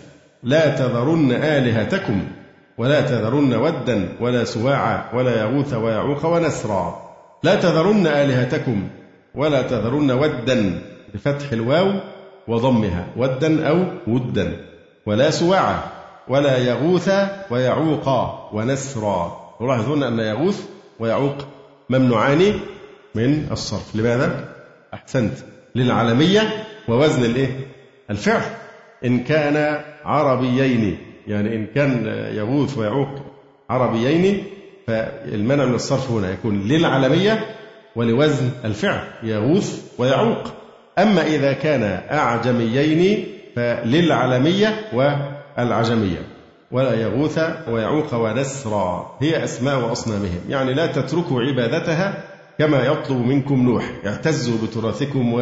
[SPEAKER 2] لا تذرن آلهتكم ولا تذرن ودا ولا سواعا ولا يغوث ويعوق ونسرا. لا تذرن آلهتكم ولا تذرن ودا بفتح الواو وضمها ودا أو ودا ولا سواعا ولا يغوث ويعوق ونسرا. تلاحظون أن يغوث ويعوق ممنوعان من الصرف. لماذا؟ أحسنت. للعالمية ووزن الإيه؟ الفعل. إن كان عربيين يعني إن كان يغوث ويعوق عربيين فالمنع من الصرف هنا يكون للعلمية ولوزن الفعل يغوث ويعوق. أما إذا كان أعجميين فللعلمية والعجمية. ولا يغوث ويعوق ونسرا. هي أسماء وأصنامهم. يعني لا تتركوا عبادتها كما يطلب منكم نوح. اعتزوا بتراثكم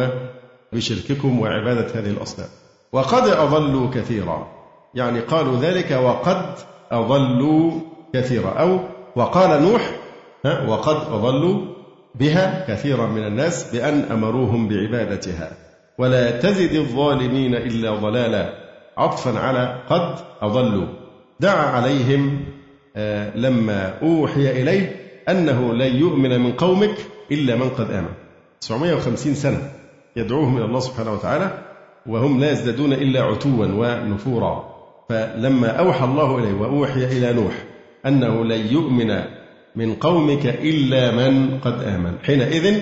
[SPEAKER 2] وبشرككم وعبادة هذه الأصنام. وقد أضلوا كثيرا. يعني قالوا ذلك وقد أضلوا كثيرا. أو وقال نوح وقد أضلوا بها كثيرا من الناس بأن أمروهم بعبادتها. ولا تزد الظالمين إلا ضلالا. عطفا على قد أضلوا. دعا عليهم آه، لما أوحي إليه أنه لن يؤمن من قومك إلا من قد آمن. 950 سنة يدعوهم إلى الله سبحانه وتعالى وهم لا يزدادون إلا عتوا ونفورا. فلما أوحى الله إليه وأوحي إلى نوح أنه لن يؤمن من قومك إلا من قد آمن حينئذ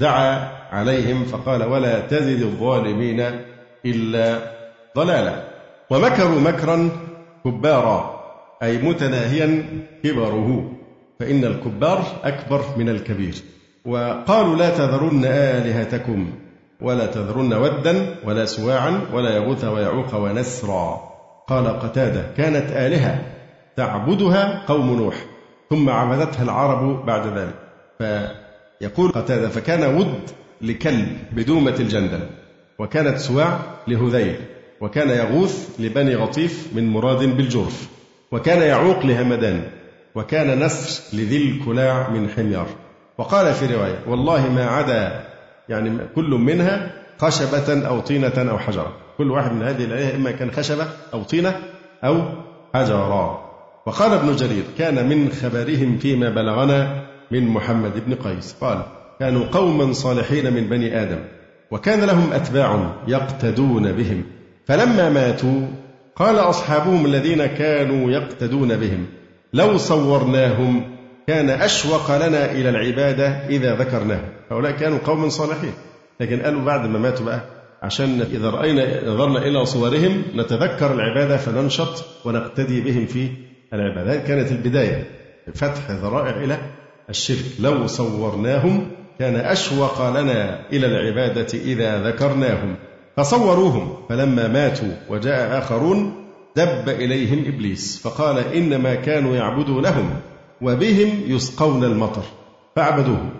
[SPEAKER 2] دعا عليهم فقال ولا تزد الظالمين إلا ضلالا. ومكروا مكرا كبارا أي متناهيا كبره فإن الكبار أكبر من الكبير. وقالوا لا تذرن آلهتكم ولا تذرن ودا ولا سواعا ولا يغوث ويعوق ونسرا. قال قتادة كانت آلهة تعبدها قوم نوح ثم عبدتها العرب بعد ذلك. فيقول قتادة فكان ود لكلب بدومة الجندل وكانت سواع لهذيل. وكان يغوث لبني غطيف من مراد بالجرف وكان يعوق لهمدان وكان نسر لذي الكلاع من حمير. وقال في رواية والله ما عدا يعني كل منها خشبة أو طينة أو حجرة. كل واحد من هذه الآية إما كان خشبة أو طينة أو حجرا وقال ابن جرير كان من خبرهم فيما بلغنا من محمد بن قيس قال كانوا قوما صالحين من بني آدم وكان لهم أتباع يقتدون بهم فلما ماتوا قال أصحابهم الذين كانوا يقتدون بهم لو صورناهم كان أشوق لنا إلى العبادة إذا ذكرناه. هؤلاء كانوا قوما صالحين. لكن قالوا بعد ما ماتوا بقى عشان إذا رأينا نظرنا إلى صورهم نتذكر العبادة فننشط ونقتدي بهم في العبادة. هذه كانت البداية فتح ذرائع إلى الشرك. لو صورناهم كان أشوق لنا إلى العبادة إذا ذكرناهم. فصوروهم فلما ماتوا وجاء آخرون دب إليهم إبليس فقال إنما كانوا يعبدونهم وبهم يسقون المطر فعبدوه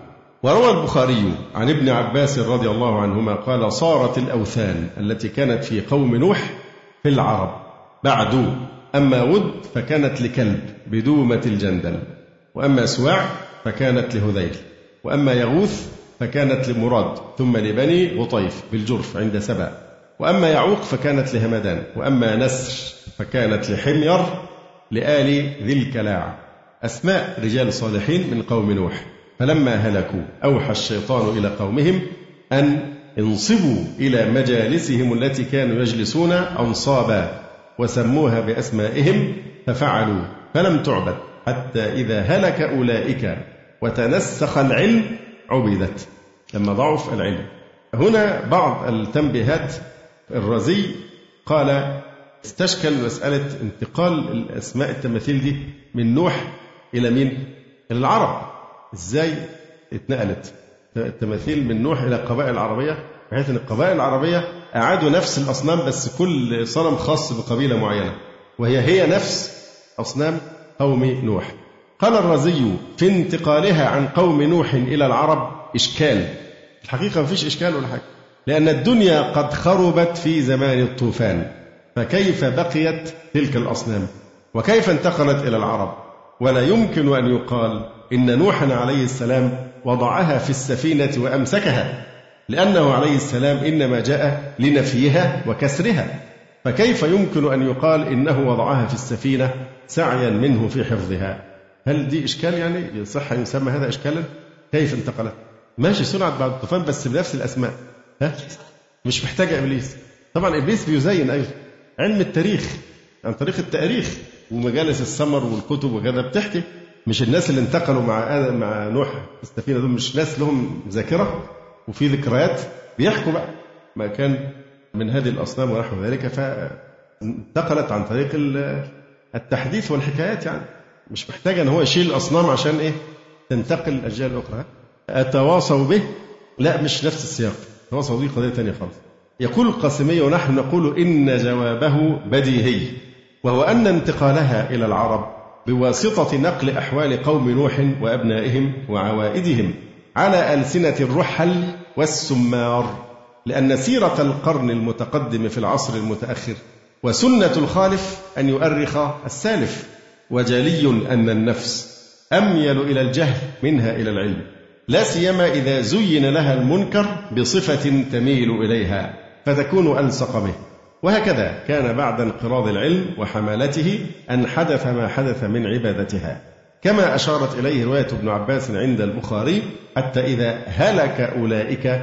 [SPEAKER 2] وروى البخاري عن ابن عباس رضي الله عنهما قال صارت الأوثان التي كانت في قوم نوح في العرب بعد أما ود فكانت لكلب بدومة الجندل وأما سواع فكانت لهذيل وأما يغوث فكانت لمراد ثم لبني غطيف بالجرف عند سبأ. وأما يعوق فكانت لهمدان وأما نسر فكانت لحمير لآل ذي الكلاع. أسماء رجال صالحين من قوم نوح. فلما هلكوا أوحى الشيطان إلى قومهم أن انصبوا إلى مجالسهم التي كانوا يجلسون أنصابا وسموها بأسمائهم ففعلوا فلم تعبد حتى إذا هلك أولئك وتنسخ العلم عبدت لما ضعف العلم. هنا بعض التنبيهات الرزي قال استشكل مسألة انتقال الأسماء التماثيل دي من نوح إلى مين؟ إلى العرب. إزاي اتنقلت التماثيل من نوح إلى القبائل العربية؟ بحيث أن القبائل العربية أعادوا نفس الأصنام بس كل صنم خاص بقبيلة معينة وهي هي نفس أصنام قوم نوح. قال الرزي في انتقالها عن قوم نوح إلى العرب إشكال. الحقيقة ما فيش إشكال ولا حاجة. لأن الدنيا قد خربت في زمان الطوفان. فكيف بقيت تلك الأصنام؟ وكيف انتقلت إلى العرب؟ ولا يمكن أن يقال إن نوحا عليه السلام وضعها في السفينة وأمسكها. لأنه عليه السلام إنما جاء لنفيها وكسرها. فكيف يمكن أن يقال إنه وضعها في السفينة سعيا منه في حفظها؟ هل دي إشكال يعني؟ يصح أن يسمى هذا إشكالا؟ كيف انتقلت؟ ماشي صنعت بعد الطوفان بس بنفس الأسماء. ها؟ مش محتاجة إبليس. طبعا إبليس بيزين أيضا علم التاريخ عن طريق التاريخ ومجالس السمر والكتب وكذا بتحكي. مش الناس اللي انتقلوا مع مع نوح في السفينه دول مش ناس لهم ذاكرة وفي ذكريات بيحكوا بقى. ما كان من هذه الأصنام ونحو ذلك فانتقلت عن طريق التحديث والحكايات يعني. مش محتاج ان هو يشيل الأصنام عشان إيه؟ تنتقل الأجيال الأخرى. أتواصوا به؟ لا مش نفس السياق. تواصوا به قضية ثانية خالص. يقول القاسمي ونحن نقول إن جوابه بديهي وهو أن انتقالها إلى العرب بواسطة نقل أحوال قوم نوح وأبنائهم وعوائدهم على ألسنة الرحل والسمار لأن سيرة القرن المتقدم في العصر المتأخر وسنة الخالف أن يؤرخ السالف. وجلي أن النفس أميل إلى الجهل منها إلى العلم. لا سيما إذا زين لها المنكر بصفة تميل إليها فتكون ألصق به. وهكذا كان بعد انقراض العلم وحمالته أن حدث ما حدث من عبادتها. كما أشارت إليه رواية ابن عباس عند البخاري حتى إذا هلك أولئك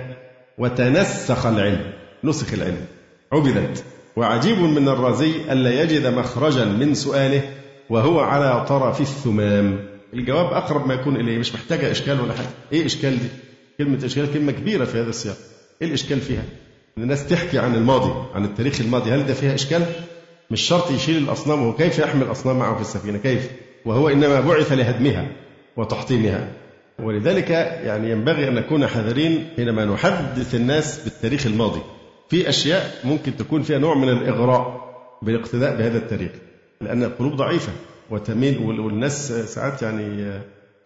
[SPEAKER 2] وتنسخ العلم نسخ العلم. عبدت. وعجيب من الرازي ألا يجد مخرجا من سؤاله وهو على طرف الثمام. الجواب أقرب ما يكون إليه مش محتاجة إشكال ولا حاجة. إيه إشكال دي؟ كلمة إشكال كلمة كبيرة في هذا السياق. إيه الإشكال فيها؟ الناس تحكي عن الماضي عن التاريخ الماضي. هل ده فيها إشكال؟ مش شرط يشيل الأصنام. وكيف كيف يحمل الأصنام معه في السفينة؟ كيف؟ وهو إنما بعث لهدمها وتحطيمها. ولذلك يعني ينبغي أن نكون حذرين حينما نحدث الناس بالتاريخ الماضي. في أشياء ممكن تكون فيها نوع من الإغراء بالاقتداء بهذا التاريخ. لأن القلوب ضعيفة. وتميل والناس ساعات يعني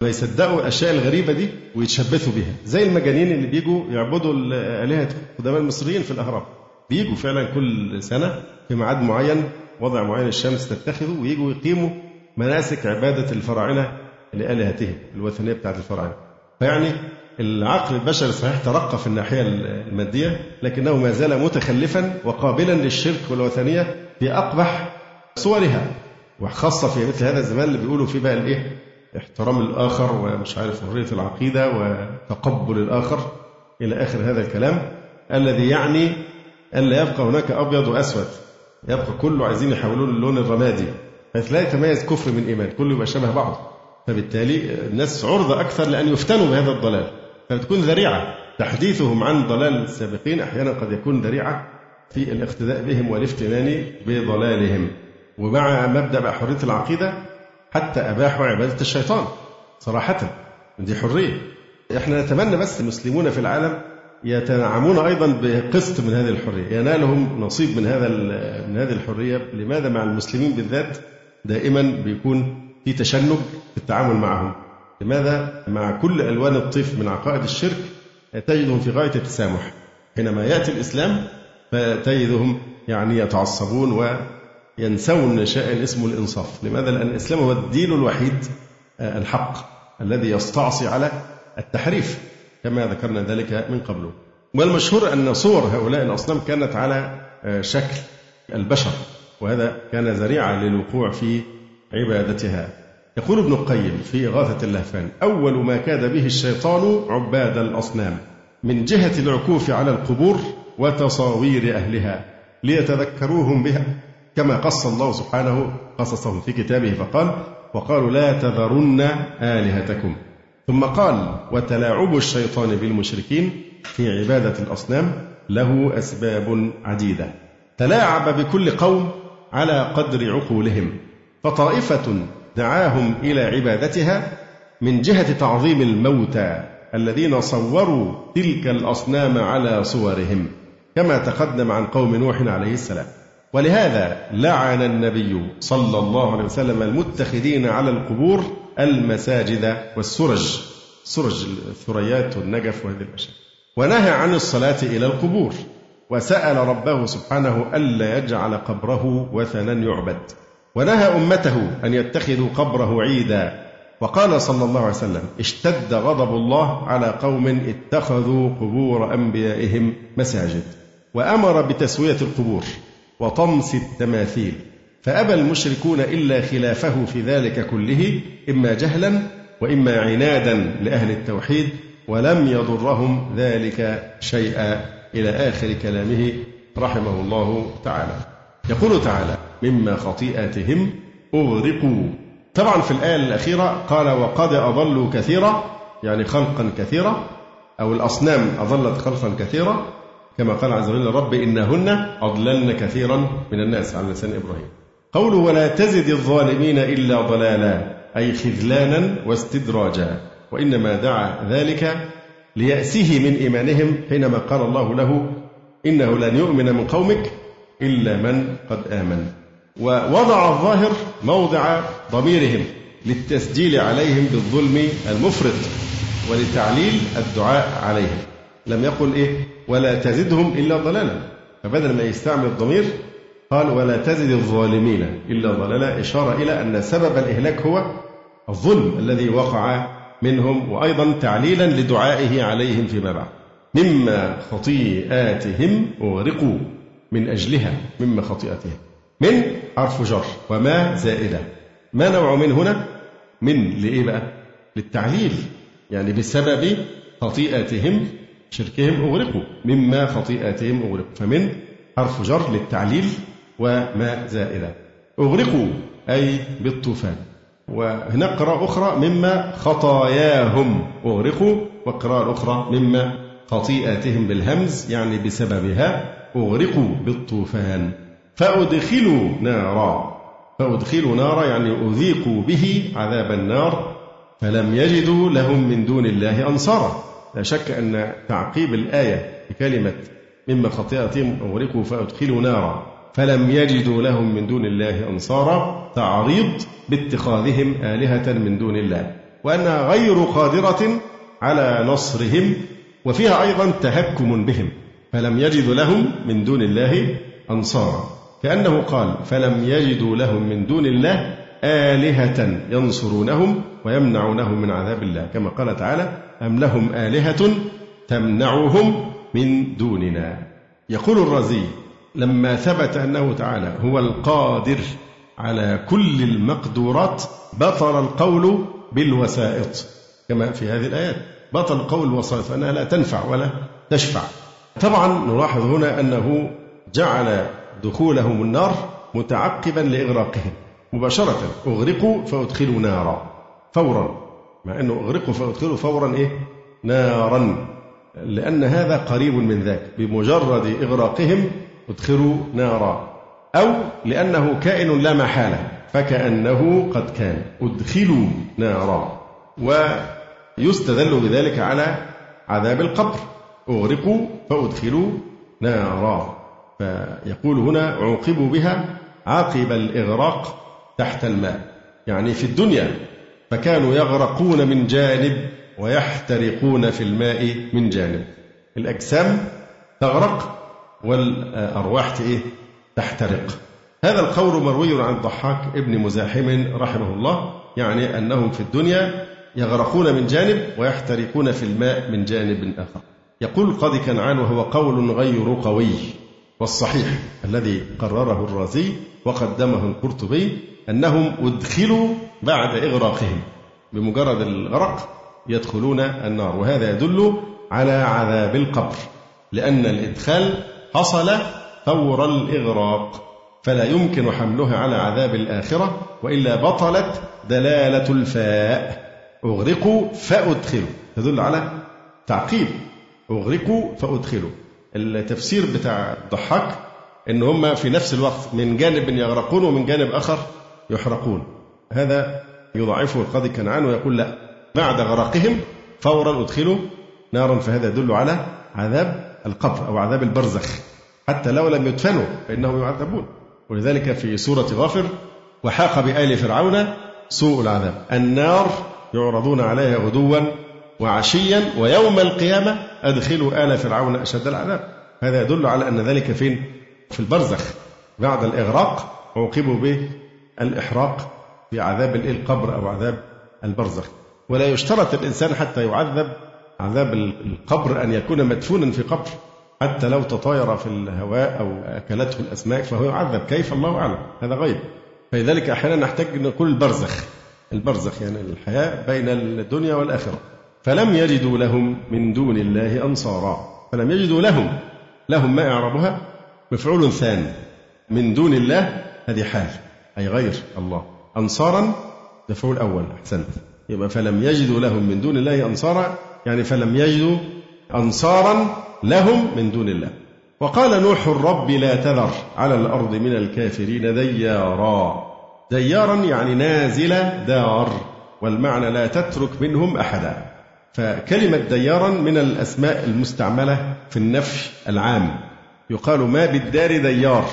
[SPEAKER 2] فيصدقوا الأشياء الغريبة دي ويتشبثوا بها زي المجانين اللي بيجوا يعبدوا الهه قدماء المصريين في الأهرام. بيجوا فعلا كل سنة في ميعاد معين وضع معين الشمس تتخذه ويجوا يقيموا مناسك عبادة الفراعنة لآلهتهم الوثنية بتاعت الفراعنة. فيعني العقل البشري صحيح ترقى في الناحية المادية لكنه ما زال متخلفا وقابلا للشرك والوثنية في أقبح صورها وخاصة في مثل هذا الزمان اللي بيقولوا فيه بقى الإيه؟ احترام الآخر ومش عارف حرية العقيدة وتقبل الآخر إلى آخر هذا الكلام الذي يعني ألا يبقى هناك أبيض وأسود. يبقى كله عايزين يحولوه للون الرمادي. بحيث لا يتميز كفر من إيمان كله يبقى شبه بعض. فبالتالي الناس عرضة أكثر لأن يفتنوا بهذا الضلال. فبتكون ذريعة. تحديثهم عن ضلال السابقين أحيانا قد يكون ذريعة في الاقتداء بهم والافتنان بضلالهم. ومع مبدأ حرية العقيدة حتى أباحوا عبادة الشيطان صراحة. دي حرية. إحنا نتمنى بس المسلمون في العالم يتنعمون أيضا بقسط من هذه الحرية ينالهم نصيب من هذا من هذه الحرية. لماذا مع المسلمين بالذات؟ دائما بيكون في تشنج في التعامل معهم. لماذا؟ مع كل ألوان الطيف من عقائد الشرك تجدهم في غاية التسامح. حينما يأتي الإسلام فتجدهم يعني يتعصبون وينسون شيئا اسمه الإنصاف. لماذا؟ لأن الإسلام هو الدين الوحيد آه، الحق الذي يستعصي على التحريف كما ذكرنا ذلك من قبل. والمشهور أن صور هؤلاء الأصنام كانت على آه، شكل البشر وهذا كان ذريعة للوقوع في عبادتها. يقول ابن القيم في إغاثة اللهفان أول ما كاد به الشيطان عباد الأصنام من جهة العكوف على القبور وتصاوير أهلها ليتذكروهم بها. كما قص الله سبحانه قصصهم في كتابه فقال وقالوا لا تذرن آلهتكم. ثم قال وتلاعب الشيطان بالمشركين في عبادة الأصنام له أسباب عديدة. تلاعب بكل قوم على قدر عقولهم فطائفة دعاهم إلى عبادتها من جهة تعظيم الموتى الذين صوروا تلك الأصنام على صورهم كما تقدم عن قوم نوح عليه السلام. ولهذا لعن النبي صلى الله عليه وسلم المتخذين على القبور المساجد والسرج. سرج الثريات والنجف وهذه الأشياء. ونهى عن الصلاة إلى القبور. وسأل ربه سبحانه ألا يجعل قبره وثنا يعبد. ونهى أمته أن يتخذوا قبره عيدا. وقال صلى الله عليه وسلم اشتد غضب الله على قوم اتخذوا قبور أنبيائهم مساجد. وأمر بتسوية القبور. وطمس التماثيل. فأبى المشركون إلا خلافه في ذلك كله إما جهلا وإما عنادا لأهل التوحيد ولم يضرهم ذلك شيئا إلى آخر كلامه رحمه الله تعالى. يقول تعالى مما خطيئاتهم أغرقوا. طبعا في الآية الأخيرة قال وقد أضلوا كثيرا يعني خلقا كثيرا أو الأصنام أضلت خلقا كثيرا كما قال عز وجل رب إنهن أضللن كثيرا من الناس على لسان إبراهيم. قوله ولا تزد الظالمين إلا ضلالا أي خذلانا واستدراجا وإنما دعا ذلك ليأسه من إيمانهم حينما قال الله له إنه لن يؤمن من قومك إلا من قد آمن. ووضع الظاهر موضع ضميرهم للتسجيل عليهم بالظلم المفرط ولتعليل الدعاء عليهم. لم يقل إيه؟ ولا تزدهم إلا ضلالا. فبدل ما يستعمل الضمير قال ولا تزد الظالمين إلا ضلالا إشارة إلى أن سبب الإهلاك هو الظلم الذي وقع منهم وأيضا تعليلا لدعائه عليهم فيما بعد. مما خطيئاتهم أغرقوا من أجلها مما خطيئتهم من حرف جر وما زائدة. ما نوع من هنا؟ من لإيه بقى؟ للتعليل يعني بسبب خطيئاتهم شركهم أغرقوا مما خطيئاتهم أغرقوا. فمن حرف جر للتعليل وما زائدة أغرقوا أي بالطوفان. وهناك قراءة أخرى مما خطاياهم. أغرقوا وقراءة أخرى مما خطيئاتهم بالهمز يعني بسببها. أغرقوا بالطوفان. فأدخلوا نارا. فأدخلوا نارا يعني أذيقوا به عذاب النار. فلم يجدوا لهم من دون الله أنصارا. لا شك أن تعقيب الآية بكلمة مما خطيئتهم أغرقوا فأدخلوا نارا فلم يجدوا لهم من دون الله أنصارا تعريض باتخاذهم آلهة من دون الله وأنها غير قادرة على نصرهم وفيها أيضا تهكم بهم فلم يجدوا لهم من دون الله أنصارا كأنه قال فلم يجدوا لهم من دون الله آلهة ينصرونهم ويمنعونهم من عذاب الله. كما قال تعالى أم لهم آلهة تمنعهم من دوننا؟ يقول الرازي لما ثبت أنه تعالى هو القادر على كل المقدورات بطل القول بالوسائط. كما في هذه الآيات بطل القول بالوسائط فأنها لا تنفع ولا تشفع. طبعا نلاحظ هنا أنه جعل دخولهم النار متعقبا لإغراقهم مباشرة أغرقوا فأدخلوا نارا فورا. مع أنه أغرقوا فأدخلوا فورا إيه؟ نارا. لأن هذا قريب من ذاك. بمجرد إغراقهم ادخلوا نارا. أو لأنه كائن لا محالة. فكأنه قد كان. ادخلوا نارا. ويستدل بذلك على عذاب القبر. أغرقوا فأدخلوا نارا. فيقول هنا عوقبوا بها عقب الإغراق تحت الماء. يعني في الدنيا فكانوا يغرقون من جانب ويحترقون في الماء من جانب. الأجسام تغرق والأرواح إيه؟ تحترق. هذا القول مروي عن الضحاك ابن مزاحم رحمه الله يعني أنهم في الدنيا يغرقون من جانب ويحترقون في الماء من جانب آخر. يقول القاضي كنعان وهو قول غير قوي والصحيح الذي قرره الرازي وقدمه القرطبي أنهم أدخلوا بعد إغراقهم. بمجرد الغرق يدخلون النار. وهذا يدل على عذاب القبر لأن الإدخال حصل فور الإغراق. فلا يمكن حملها على عذاب الآخرة وإلا بطلت دلالة الفاء. أغرقوا فأدخلوا. تدل على تعقيب. أغرقوا فأدخلوا. التفسير بتاع الضحاك إن هم في نفس الوقت من جانب يغرقون ومن جانب آخر يحرقون. هذا يضعفه القاضي كنعان ويقول لا بعد غرقهم فورا أدخلوا نارا فهذا يدل على عذاب القبر أو عذاب البرزخ. حتى لو لم يدفنوا فإنهم يعذبون. ولذلك في سورة غافر وحاق بآل فرعون سوء العذاب. النار يعرضون عليها غدوا وعشيا ويوم القيامة أدخلوا آل فرعون أشد العذاب. هذا يدل على أن ذلك فين؟ في البرزخ. بعد الإغراق عوقبوا بالإحراق في عذاب القبر أو عذاب البرزخ. ولا يشترط الإنسان حتى يعذب عذاب القبر أن يكون مدفونا في قبر. حتى لو تطاير في الهواء أو أكلته الأسماك فهو يعذب كيف؟ الله أعلم. هذا غيب. فلذلك أحيانا نحتاج نقول البرزخ. البرزخ يعني الحياة بين الدنيا والآخرة. فلم يجدوا لهم من دون الله أنصارا. فلم يجدوا لهم. لهم ما إعرابها مفعول ثان من دون الله هذه حال. أي غير الله. أنصارا مفعول أول أحسنت يبقى فلم يجدوا لهم من دون الله أنصارا يعني فلم يجدوا أنصارا لهم من دون الله. وقال نوح الرب لا تذر على الأرض من الكافرين ديارا. ديارا يعني نازل دار والمعنى لا تترك منهم أحدا. فكلمة ديارا من الأسماء المستعملة في النفي العام. يقال ما بالدار ديار.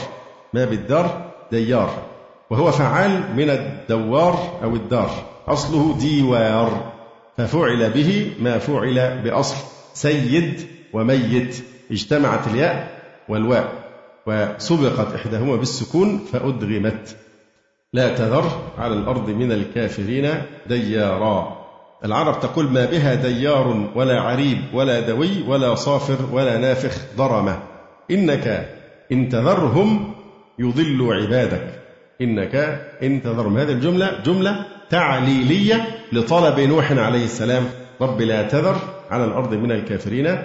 [SPEAKER 2] ما بالدار ديار. وهو فعال من الدوار أو الدار. أصله ديوار ففعل به ما فعل بأصل. سيد وميت اجتمعت الياء والواء وسبقت إحداهما بالسكون فأدغمت. لا تذر على الأرض من الكافرين ديارا. العرب تقول ما بها ديار ولا عريب ولا دوي ولا صافر ولا نافخ ضرمة. إنك إن تذرهم يضلوا عبادك. إنك إن تذرهم هذه الجملة جملة تعليلية لطلب نوح عليه السلام. رب لا تذر على الأرض من الكافرين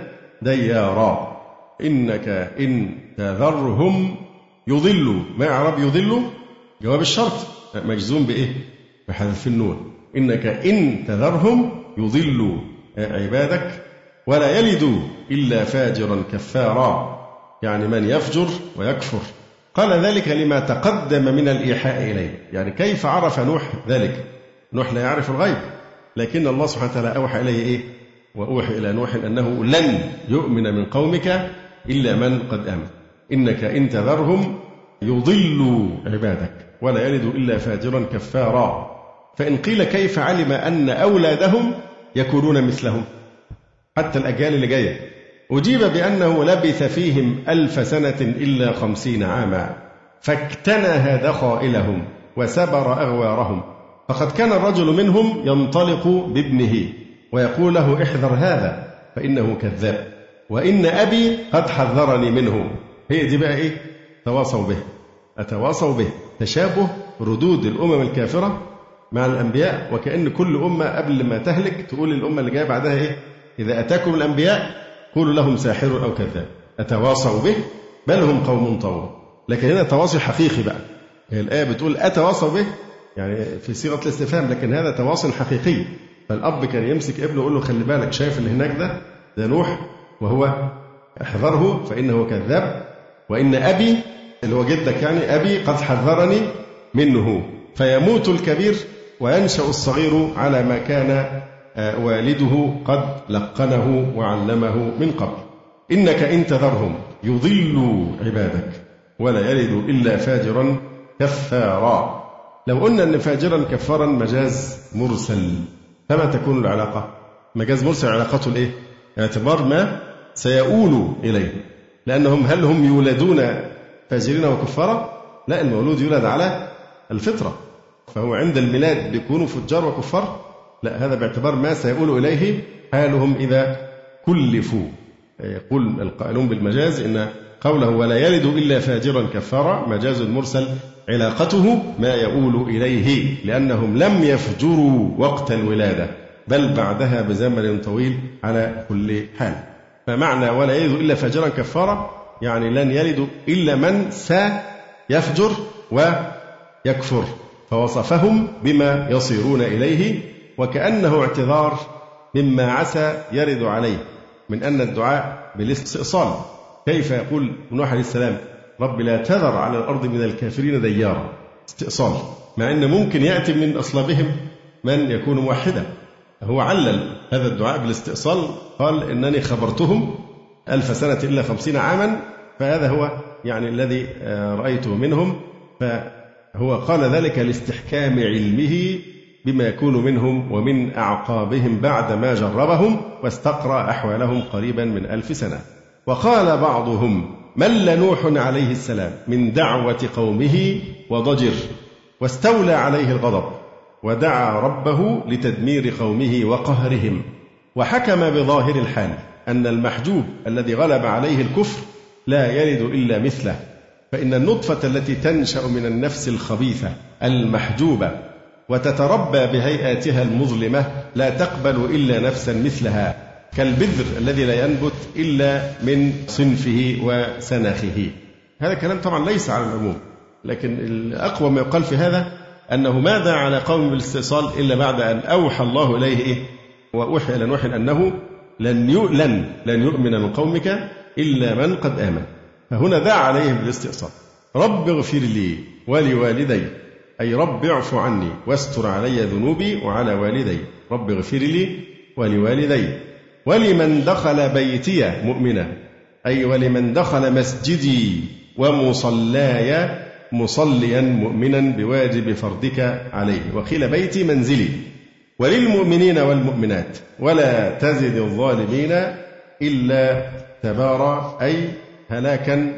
[SPEAKER 2] ديارا. إنك إن تذرهم يضلوا. ما إعراب يضلوا؟ جواب الشرط. مجزوم بإيه؟ بحذف النون. إنك إن تذرهم يضلوا. عبادك ولا يلدوا إلا فاجرا كفارا. يعني من يفجر ويكفر. قال ذلك لما تقدم من الإيحاء إليه. يعني كيف عرف نوح ذلك؟ نوح لا يعرف الغيب. لكن الله سبحانه وتعالى أوحى إليه إيه؟ وأوحي إلى نوح أنه لن يؤمن من قومك إلا من قد آمن. إنك إن تذرهم يضلوا عبادك ولا يلدوا إلا فاجرا كفارا. فإن قيل كيف علم أن أولادهم يكونون مثلهم؟ حتى الأجيال اللي جاية. أجيب بأنه لبث فيهم ألف سنة إلا خمسين عاما فاكتنى دخائلهم وسبر أغوارهم. فقد كان الرجل منهم ينطلق بابنه ويقول له احذر هذا فإنه كذاب. وإن أبي قد حذرني منه. هي دي بقى إيه؟ تواصوا به. أتواصوا به. تشابه ردود الأمم الكافرة مع الأنبياء وكأن كل أمة قبل ما تهلك تقول الأمة اللي جاية بعدها إيه؟ إذا أتاكم الأنبياء قولوا لهم ساحر أو كذاب. أتواصوا به؟ بل هم قوم طاغون لكن هنا تواصي حقيقي بقى. هي الآية بتقول أتواصوا به؟ يعني في صيغة الاستفهام لكن هذا تواصل حقيقي. فالأب كان يمسك ابنه ويقول له خلي بالك شايف اللي هناك ده؟ ده نوح وهو احذره فإنه كذاب. وإن أبي اللي هو جدك يعني أبي قد حذرني منه. فيموت الكبير وينشأ الصغير على ما كان والده قد لقنه وعلمه من قبل. إنك إن تذرهم يضلوا عبادك ولا يلد إلا فاجرا كفارا. لو قلنا أن فاجرا كفارا مجاز مرسل. فما تكون العلاقة؟ مجاز مرسل علاقته الإيه؟ اعتبار ما سيؤول إليه. لأنهم هل هم يولدون فاجرين وكفارا؟ لا المولود يولد على الفطرة. فهو عند الميلاد بيكونوا فجار وكفار؟ لا هذا باعتبار ما سيؤول إليه حالهم إذا كلفوا. يقول القائلون بالمجاز إن قوله ولا يلد إلا فاجرا كفارا مجاز مرسل علاقته ما يؤول إليه لأنهم لم يفجروا وقت الولادة بل بعدها بزمن طويل على كل حال. فمعنى ولا يلد إلا فاجرا كفارا يعني لن يلد إلا من سيفجر ويكفر فوصفهم بما يصيرون إليه وكأنه اعتذار مما عسى يرد عليه من أن الدعاء بالاستئصال. كيف يقول نوح عليه السلام رب لا تذر على الأرض من الكافرين ديارا. استئصال. مع أن ممكن يأتي من أصلابهم من يكون موحدا. هو علل هذا الدعاء بالاستئصال قال إنني خبرتهم ألف سنة إلا خمسين عاما فهذا هو يعني الذي آه، رأيته منهم. فهو قال ذلك لاستحكام علمه بما يكون منهم ومن أعقابهم بعد ما جربهم واستقرأ أحوالهم قريبا من ألف سنة. وقال بعضهم مل نوح عليه السلام من دعوة قومه وضجر واستولى عليه الغضب ودعا ربه لتدمير قومه وقهرهم وحكم بظاهر الحال أن المحجوب الذي غلب عليه الكفر لا يلد إلا مثله فإن النطفة التي تنشأ من النفس الخبيثة المحجوبة وتتربى بهيئاتها المظلمة لا تقبل إلا نفسا مثلها كالبذر الذي لا ينبت إلا من صنفه وسنخه هذا الكلام طبعا ليس على العموم لكن الأقوى ما يقال في هذا أنه ماذا على قوم بالاستئصال إلا بعد أن أوحى الله إليه إيه؟ وأوحي إلى نوح أنه لن لن لن يؤمن من قومك إلا من قد آمن. فهنا دعا عليهم بالاستئصال. رب اغفر لي ولوالدي. أي رب اعف عني واستر علي ذنوبي وعلى والدي. رب اغفر لي ولوالدي. ولمن دخل بيتي مؤمنا أي ولمن دخل مسجدي ومصلاي مصليا مؤمنا بواجب فرضك عليه. وقيل بيتي منزلي. وللمؤمنين والمؤمنات. ولا تزد الظالمين إلا تبارى أي هلاكا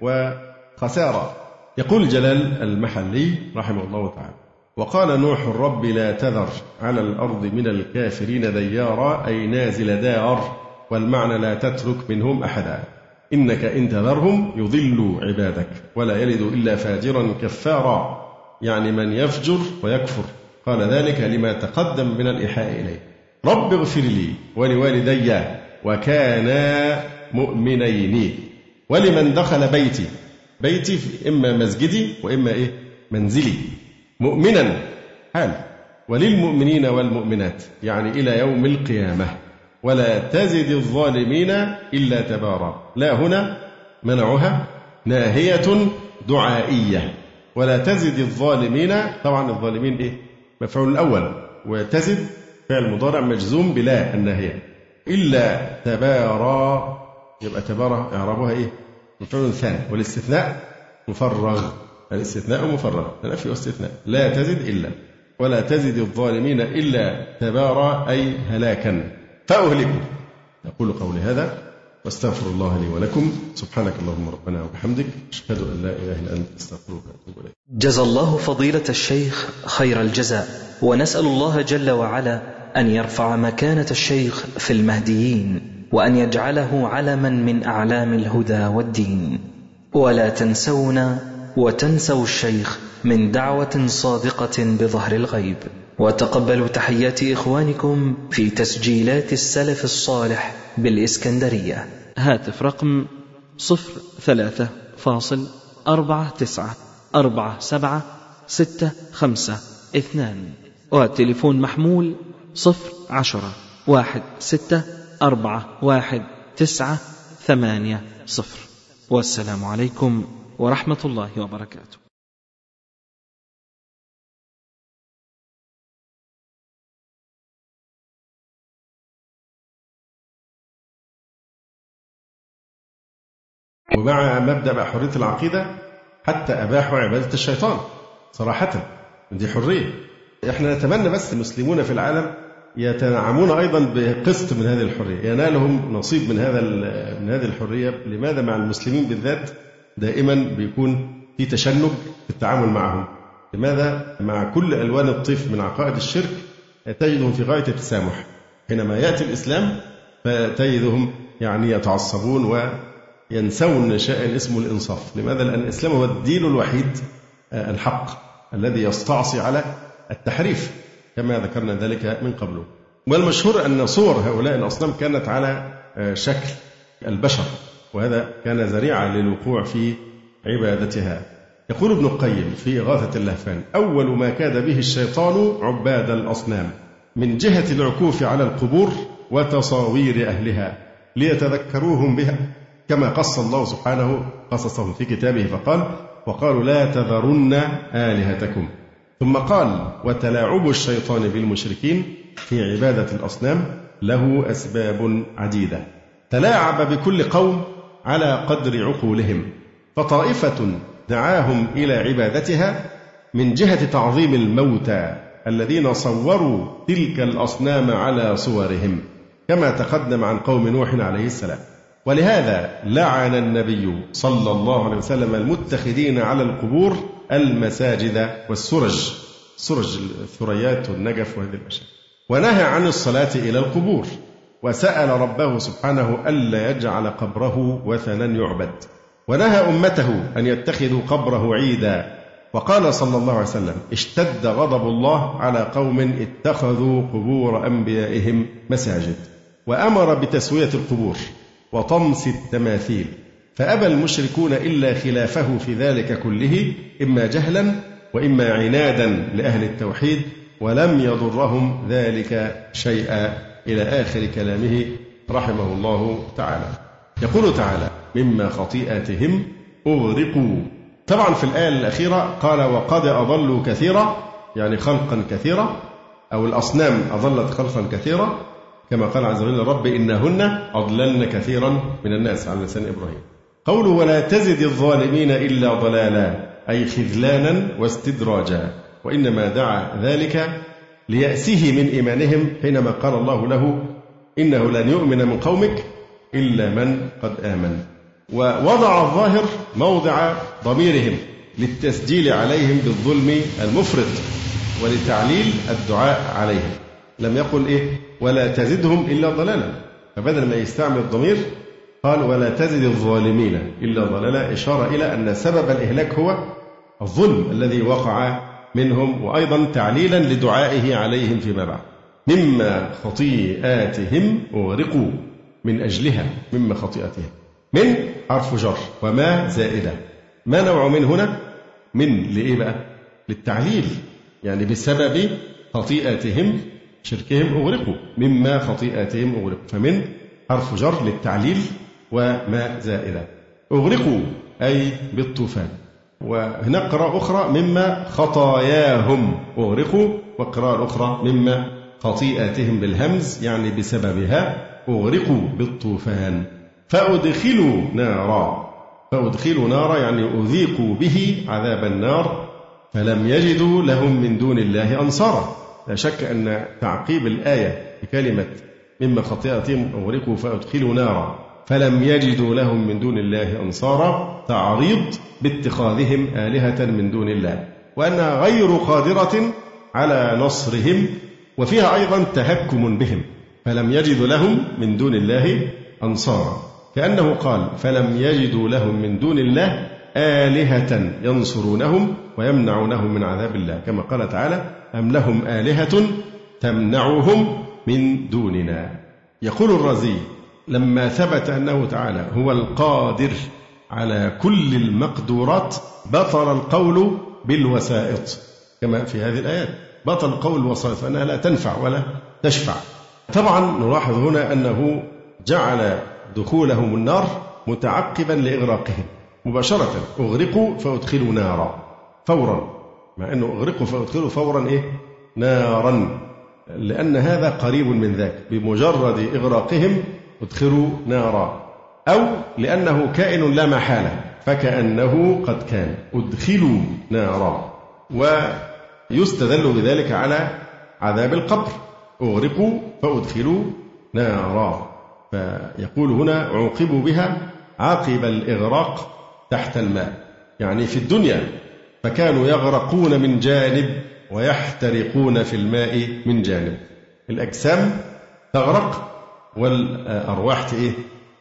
[SPEAKER 2] وخسارة يقول جلال المحلي رحمه الله تعالى وقال نوح الرب لا تذر على الأرض من الكافرين ديارا أي نازل دار والمعنى لا تترك منهم أحدا. إنك إن تذرهم يضلوا عبادك ولا يلد إلا فاجرا كفارا يعني من يفجر ويكفر. قال ذلك لما تقدم من الإيحاء إليه. رب اغفر لي ولوالدي وكانا مؤمنين. ولمن دخل بيتي بيتي إما مسجدي وإما إيه؟ منزلي. مؤمنا. حال وللمؤمنين والمؤمنات. يعني إلى يوم القيامة. ولا تزد الظالمين إلا تبارا. لا هنا منعها ناهية دعائية. ولا تزد الظالمين. طبعا الظالمين إيه؟ مفعول الأول. وتزد فعل مضارع مجزوم بلا الناهية. إلا تبارا. يبقى تبارا إعرابها إيه؟ مفعول ثاني والاستثناء مفرغ. الاستثناء مفرغ. النفي واستثناء لا تزد إلا ولا تزد الظالمين إلا تبارى أي هلاكا. فأهلكوا. أقول قولي هذا واستغفر الله لي ولكم. سبحانك اللهم ربنا وبحمدك أشهد أن لا إله إلا أنت أستغفرك وأتوب إليك.
[SPEAKER 1] جزى الله فضيلة الشيخ خير الجزاء. ونسأل الله جل وعلا أن يرفع مكانة الشيخ في المهديين. وأن يجعله علما من أعلام الهدى والدين. ولا تنسونا وتنسوا الشيخ من دعوة صادقة بظهر الغيب. وتقبلوا تحيات إخوانكم في تسجيلات السلف الصالح بالإسكندرية. هاتف رقم صفر ثلاثة فاصل أربعة تسعة أربعة سبعة ستة خمسة اثنان. وتليفون محمول صفر عشرة واحد ستة أربعة واحد تسعة ثمانية صفر. والسلام عليكم ورحمة الله وبركاته.
[SPEAKER 2] ومع مبدأ حرية العقيدة حتى أباحوا عبادة الشيطان. صراحة دي حرية. إحنا نتمنى بس المسلمون في العالم يتنعمون أيضا بقسط من هذه الحرية، ينالهم نصيب من هذا من هذه الحرية، لماذا مع المسلمين بالذات دائما بيكون في تشنج في التعامل معهم؟ لماذا مع كل ألوان الطيف من عقائد الشرك تجدهم في غاية التسامح، حينما يأتي الإسلام فتجدهم يعني يتعصبون وينسون شيئا اسمه الإنصاف، لماذا؟ لأن الإسلام هو الدين الوحيد الحق الذي يستعصي على التحريف كما ذكرنا ذلك من قبل. والمشهور أن صور هؤلاء الأصنام كانت على آه، شكل البشر وهذا كان ذريعة للوقوع في عبادتها. يقول ابن القيم في إغاثة اللهفان أول ما كاد به الشيطان عباد الأصنام من جهة العكوف على القبور وتصاوير أهلها ليتذكروهم بها. كما قص الله سبحانه قصصهم في كتابه فقال وقالوا لا تذرن آلهتكم. ثم قال وتلاعب الشيطان بالمشركين في عبادة الأصنام له أسباب عديدة. تلاعب بكل قوم على قدر عقولهم فطائفة دعاهم إلى عبادتها من جهة تعظيم الموتى الذين صوروا تلك الأصنام على صورهم كما تقدم عن قوم نوح عليه السلام. ولهذا لعن النبي صلى الله عليه وسلم المتخذين على القبور المساجد والسرج. سرج الثريات والنجف وهذه الأشياء. ونهى عن الصلاة إلى القبور. وسأل ربه سبحانه ألا يجعل قبره وثنا يعبد. ونهى أمته أن يتخذوا قبره عيدا. وقال صلى الله عليه وسلم اشتد غضب الله على قوم اتخذوا قبور أنبيائهم مساجد. وأمر بتسوية القبور وطمس التماثيل. فأبى المشركون إلا خلافه في ذلك كله إما جهلا وإما عنادا لأهل التوحيد ولم يضرهم ذلك شيئا إلى آخر كلامه رحمه الله تعالى. يقول تعالى مما خطيئاتهم أغرقوا. طبعا في الآية الأخيرة قال وقد أضلوا كثيرا يعني خلقا كثيرا أو الأصنام أضلت خلقا كثيرا كما قال عز وجل رب إنهن أضللن كثيرا من الناس على لسان إبراهيم. قوله ولا تزد الظالمين إلا ضلالا أي خذلانا واستدراجا وإنما دعا ذلك ليأسه من إيمانهم حينما قال الله له إنه لن يؤمن من قومك إلا من قد آمن. ووضع الظاهر موضع ضميرهم للتسجيل عليهم بالظلم المفرط ولتعليل الدعاء عليهم. لم يقل إيه؟ ولا تزدهم إلا ضلالا. فبدل ما يستعمل الضمير قال ولا تزد الظالمين إلا ضلالا إشارة إلى أن سبب الإهلاك هو الظلم الذي وقع منهم وأيضا تعليلا لدعائه عليهم فيما بعد. مما خطيئاتهم أغرقوا من أجلها مما خطيئتهم من حرف جر وما زائدة. ما نوع من هنا؟ من لإيه بقى؟ للتعليل. يعني بسبب خطيئاتهم شركهم أغرقوا. مما خطيئاتهم أغرقوا. فمن حرف جر للتعليل وما زائدة. أغرقوا أي بالطوفان. وهناك قراءة أخرى مما خطاياهم. أغرقوا وقراءة أخرى مما خطيئاتهم بالهمز يعني بسببها. أغرقوا بالطوفان. فأدخلوا نارا. فأدخلوا نارا يعني أذيقوا به عذاب النار. فلم يجدوا لهم من دون الله أنصارا. لا شك أن تعقيب الآية بكلمة مما خطيئتهم أغرقوا فأدخلوا نارا. فلم يجدوا لهم من دون الله أنصارا تعريض باتخاذهم آلهة من دون الله. وأنها غير قادرة على نصرهم وفيها أيضا تهكم بهم. فلم يجدوا لهم من دون الله أنصارا. كأنه قال فلم يجدوا لهم من دون الله آلهة ينصرونهم ويمنعونهم من عذاب الله. كما قال تعالى أم لهم آلهة تمنعهم من دوننا. يقول الرازي لما ثبت أنه تعالى هو القادر على كل المقدورات بطل القول بالوسائط كما في هذه الآيات. بطل القول بالوسائط فإنها لا تنفع ولا تشفع. طبعا نلاحظ هنا أنه جعل دخولهم النار متعقبا لإغراقهم مباشرة. أغرقوا فأدخلوا نارا فورا. مع أنه أغرقوا فأدخلوا فورا إيه؟ نارا. لأن هذا قريب من ذاك بمجرد إغراقهم ادخلوا نارا. أو لأنه كائن لا محالة فكأنه قد كان. أدخلوا نارا. ويستدل بذلك على عذاب القبر. أغرقوا فأدخلوا نارا. فيقول هنا عوقبوا بها عقب الإغراق تحت الماء. يعني في الدنيا فكانوا يغرقون من جانب ويحترقون في الماء من جانب. الأجسام تغرق والأرواح إيه؟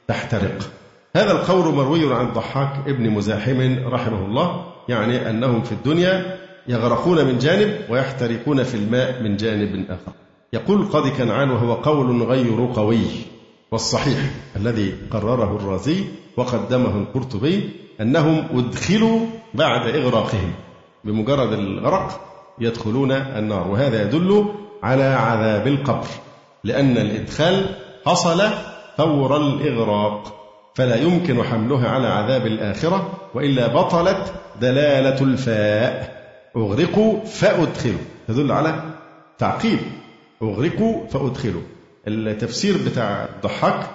[SPEAKER 2] تحترق. هذا القول مروي عن الضحاك ابن مزاحم رحمه الله يعني أنهم في الدنيا يغرقون من جانب ويحترقون في الماء من جانب آخر. يقول قاضي كنعان وهو قول غير قوي والصحيح الذي قرره الرازي وقدمه القرطبي أنهم أدخلوا بعد إغراقهم. بمجرد الغرق يدخلون النار وهذا يدل على عذاب القبر لأن الإدخال حصل فور الإغراق. فلا يمكن حملها على عذاب الآخرة وإلا بطلت دلالة الفاء. أغرقوا فأدخلوا. تدل على تعقيب. أغرقوا فأدخلوا. التفسير بتاع الضحاك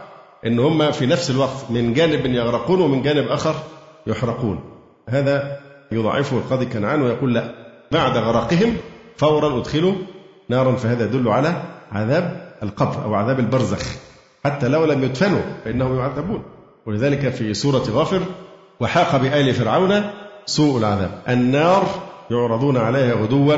[SPEAKER 2] إن هم في نفس الوقت من جانب يغرقون ومن جانب آخر يحرقون. هذا يضعفه القاضي كنعان ويقول لا بعد غرقهم فورا أدخلوا نارا. فهذا يدل على عذاب القبر أو عذاب البرزخ. حتى لو لم يدفنوا فإنهم يعذبون. ولذلك في سورة غافر وحاق بآل فرعون سوء العذاب. النار يعرضون عليها غدوا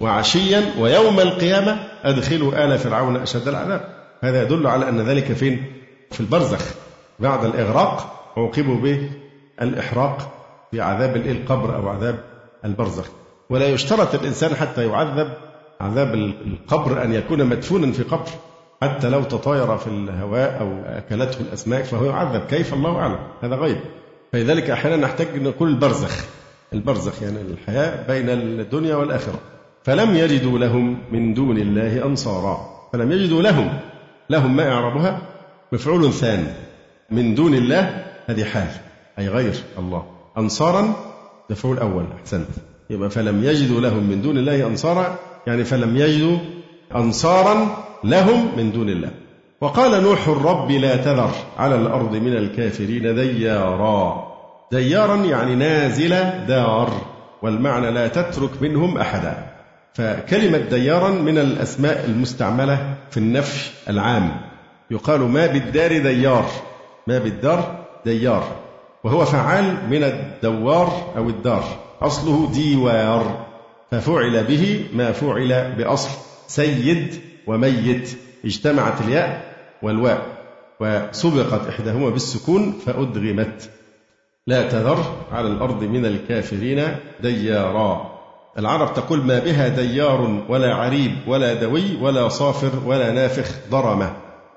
[SPEAKER 2] وعشيا ويوم القيامة أدخلوا آل فرعون أشد العذاب. هذا يدل على أن ذلك فين؟ في البرزخ. بعد الإغراق عوقبوا بالإحراق في عذاب القبر أو عذاب البرزخ. ولا يشترط الإنسان حتى يعذب عذاب القبر أن يكون مدفونا في قبر حتى لو تطاير في الهواء أو أكلته الأسماك فهو يعذب كيف؟ الله أعلم هذا غيب. فلذلك أحيانا نحتاج نقول البرزخ البرزخ يعني الحياة بين الدنيا والآخرة. فلم يجدوا لهم من دون الله أنصارا. فلم يجدوا لهم لهم ما إعرابها مفعول ثاني من دون الله هذه حال أي غير الله. أنصارا مفعول أول أحسنت. يبقى فلم يجدوا لهم من دون الله أنصارا يعني فلم يجدوا أنصارا لهم من دون الله. وقال نوح الرب لا تذر على الأرض من الكافرين ديارا. ديارا يعني نازل دار والمعنى لا تترك منهم أحدا. فكلمة ديارا من الأسماء المستعملة في النفي العام. يقال ما بالدار ديار ما بالدار ديار. وهو فعال من الدوار أو الدار أصله ديوار. ففعل به ما فعل بأصل. سيد وميت. اجتمعت الياء والواء وسبقت إحداهما بالسكون فأدغمت. لا تذر على الأرض من الكافرين ديارا. العرب تقول ما بها ديار ولا عريب ولا دوي ولا صافر ولا نافخ ضرمة.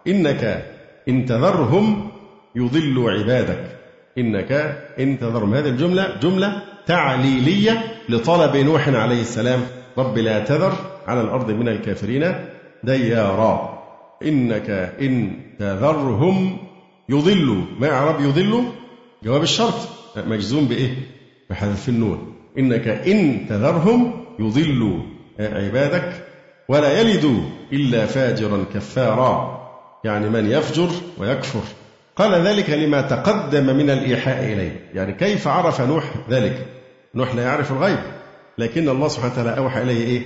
[SPEAKER 2] إنك إن تذرهم يضلوا عبادك. إنك إن تذرهم. هذه الجملة جملة تعليلية لطلب نوح عليه السلام. رب لا تذر على الأرض من الكافرين ديارا. إنك إن تذرهم يضلوا ما إعراب يضلوا جواب الشرط. مجزوم بإيه؟ بحذف النون. إنك إن تذرهم يضلوا عبادك ولا يلدوا إلا فاجرا كفارا. يعني من يفجر ويكفر. قال ذلك لما تقدم من الإيحاء إليه. يعني كيف عرف نوح ذلك؟ نوح لا يعرف الغيب. لكن الله سبحانه وتعالى أوحى إليه إيه؟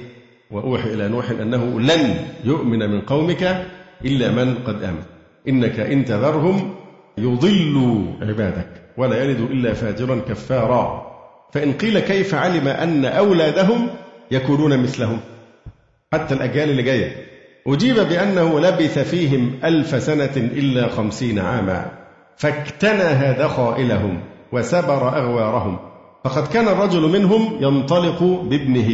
[SPEAKER 2] وأوحي إلى نوح أنه لن يؤمن من قومك إلا من قد آمن. إنك إن تذرهم يضلوا عبادك ولا يلدوا إلا فاجرا كفارا. فإن قيل كيف علم أن أولادهم يكونون مثلهم؟ حتى الأجيال اللي جاية. أجيب بأنه لبث فيهم ألف سنة إلا خمسين عاما فاكتنى دخائلهم وسبر أغوارهم. فقد كان الرجل منهم ينطلق بابنه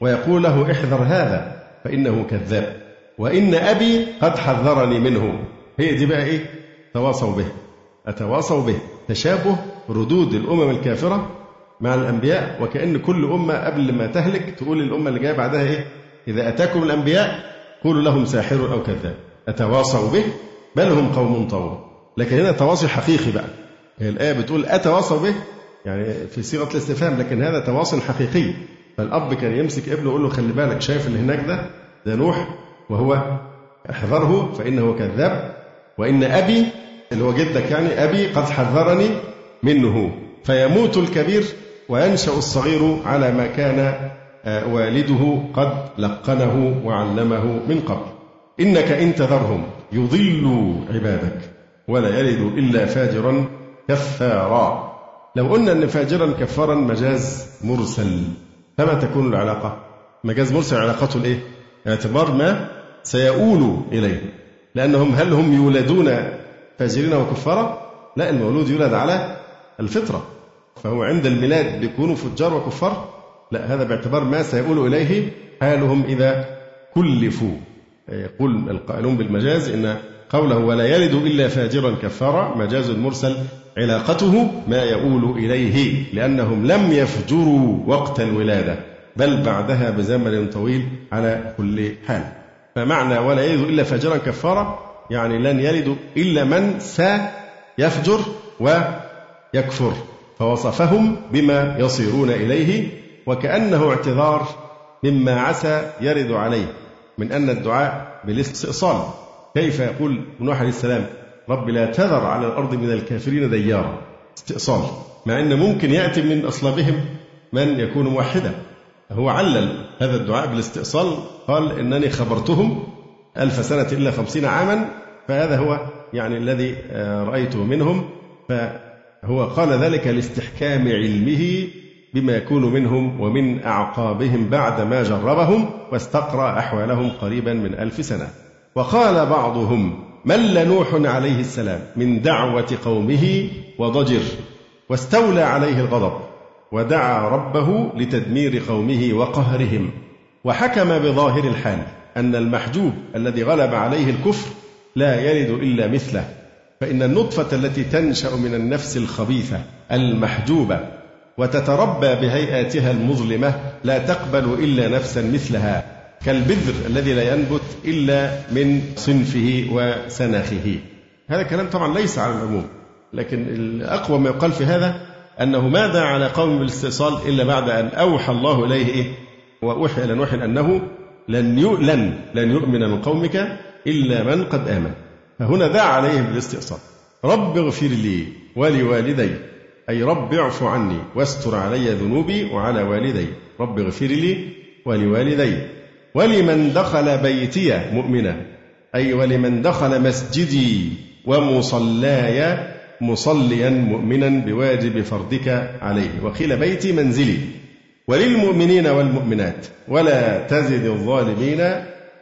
[SPEAKER 2] ويقول له احذر هذا فإنه كذاب. وإن أبي قد حذرني منه. هي دي بقى إيه؟ تواصوا به. أتواصوا به. تشابه ردود الأمم الكافرة مع الأنبياء وكأن كل أمة قبل ما تهلك تقول للأمة اللي جاية بعدها إيه؟ إذا أتاكم الأنبياء قولوا لهم ساحر أو كذاب. أتواصوا به؟ بل هم قوم طاغون لكن هنا تواصي حقيقي بقى. هي الآية بتقول أتواصوا به؟ يعني في صيغة الاستفهام لكن هذا تواصل حقيقي. فالأب كان يمسك ابنه ويقول له خلي بالك شايف اللي هناك ده؟ ده نوح وهو احذره فإنه كذاب. وإن أبي اللي هو جدك يعني أبي قد حذرني منه. فيموت الكبير وينشأ الصغير على ما كان والده قد لقنه وعلمه من قبل. إنك إن تذرهم يضلوا عبادك ولا يلد إلا فاجرا كفارا. لو قلنا أن فاجرا كفارا مجاز مرسل. فما تكون العلاقة؟ مجاز مرسل علاقته الإيه؟ اعتبار ما سيؤول إليه. لأنهم هل هم يولدون فاجرين وكفارا لا المولود يولد على الفطرة. فهو عند الميلاد بيكونوا فجار وكفار. لا هذا باعتبار ما سيؤول إليه حالهم إذا كلفوا. يقول القائلون بالمجاز إن قوله ولا يلد إلا فاجرا كفارا مجاز مرسل علاقته ما يؤول إليه لأنهم لم يفجروا وقت الولادة بل بعدها بزمن طويل على كل حال. فمعنى ولا يلد إلا فاجرا كفارا يعني لن يلد إلا من سيفجر ويكفر فوصفهم بما يصيرون إليه وكأنه اعتذار مما عسى يرد عليه من أن الدعاء بالاستئصال. كيف يقول نوح عليه السلام رب لا تذر على الأرض من الكافرين ديارا. استئصال. مع أن ممكن يأتي من أصلابهم من يكون موحدا. هو علل هذا الدعاء بالاستئصال قال إنني خبرتهم ألف سنة إلا خمسين عاما فهذا هو يعني الذي آه، رأيته منهم. فهو قال ذلك لاستحكام علمه بما يكون منهم ومن أعقابهم بعد ما جربهم واستقرأ أحوالهم قريبا من ألف سنة. وقال بعضهم مل نوح عليه السلام من دعوة قومه وضجر واستولى عليه الغضب ودعا ربه لتدمير قومه وقهرهم وحكم بظاهر الحال أن المحجوب الذي غلب عليه الكفر لا يلد إلا مثله فإن النطفة التي تنشأ من النفس الخبيثة المحجوبة وتتربى بهيئاتها المظلمة لا تقبل إلا نفسا مثلها كالبذر الذي لا ينبت إلا من صنفه وسنخه هذا الكلام طبعا ليس على العموم لكن الأقوى ما يقال في هذا أنه ماذا على قوم بالاستئصال إلا بعد أن أوحى الله إليه إيه؟ وأوحي إلى نوح أنه لن لن لن يؤمن من قومك إلا من قد آمن فهنا دعا عليهم بالاستئصال رب اغفر لي ولوالدي أي رب اعف عني واستر علي ذنوبي وعلى والدي. رب اغفر لي ولوالدي. ولمن دخل بيتي مؤمنا. أي ولمن دخل مسجدي ومصلاي مصليا مؤمنا بواجب فرضك عليه. وقيل بيتي منزلي. وللمؤمنين والمؤمنات. ولا تزد الظالمين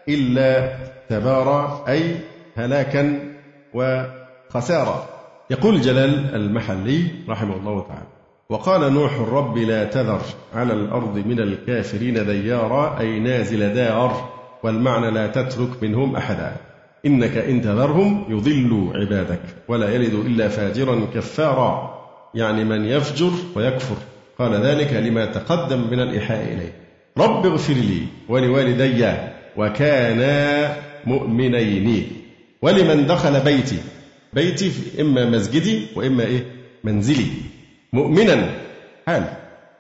[SPEAKER 2] إلا تبارى أي هلاكا وخسارة يقول جلال المحلي رحمه الله تعالى وقال نوح رب لا تذر على الأرض من الكافرين ديارا أي نازل دار والمعنى لا تترك منهم أحدا. إنك إن تذرهم يضلوا عبادك ولا يلد إلا فاجرا كفارا يعني من يفجر ويكفر. قال ذلك لما تقدم من الإيحاء إليه. رب اغفر لي ولوالدي وكانا مؤمنين ولمن دخل بيتي بيتي إما مسجدي وإما إيه؟ منزلي. مؤمنا. حال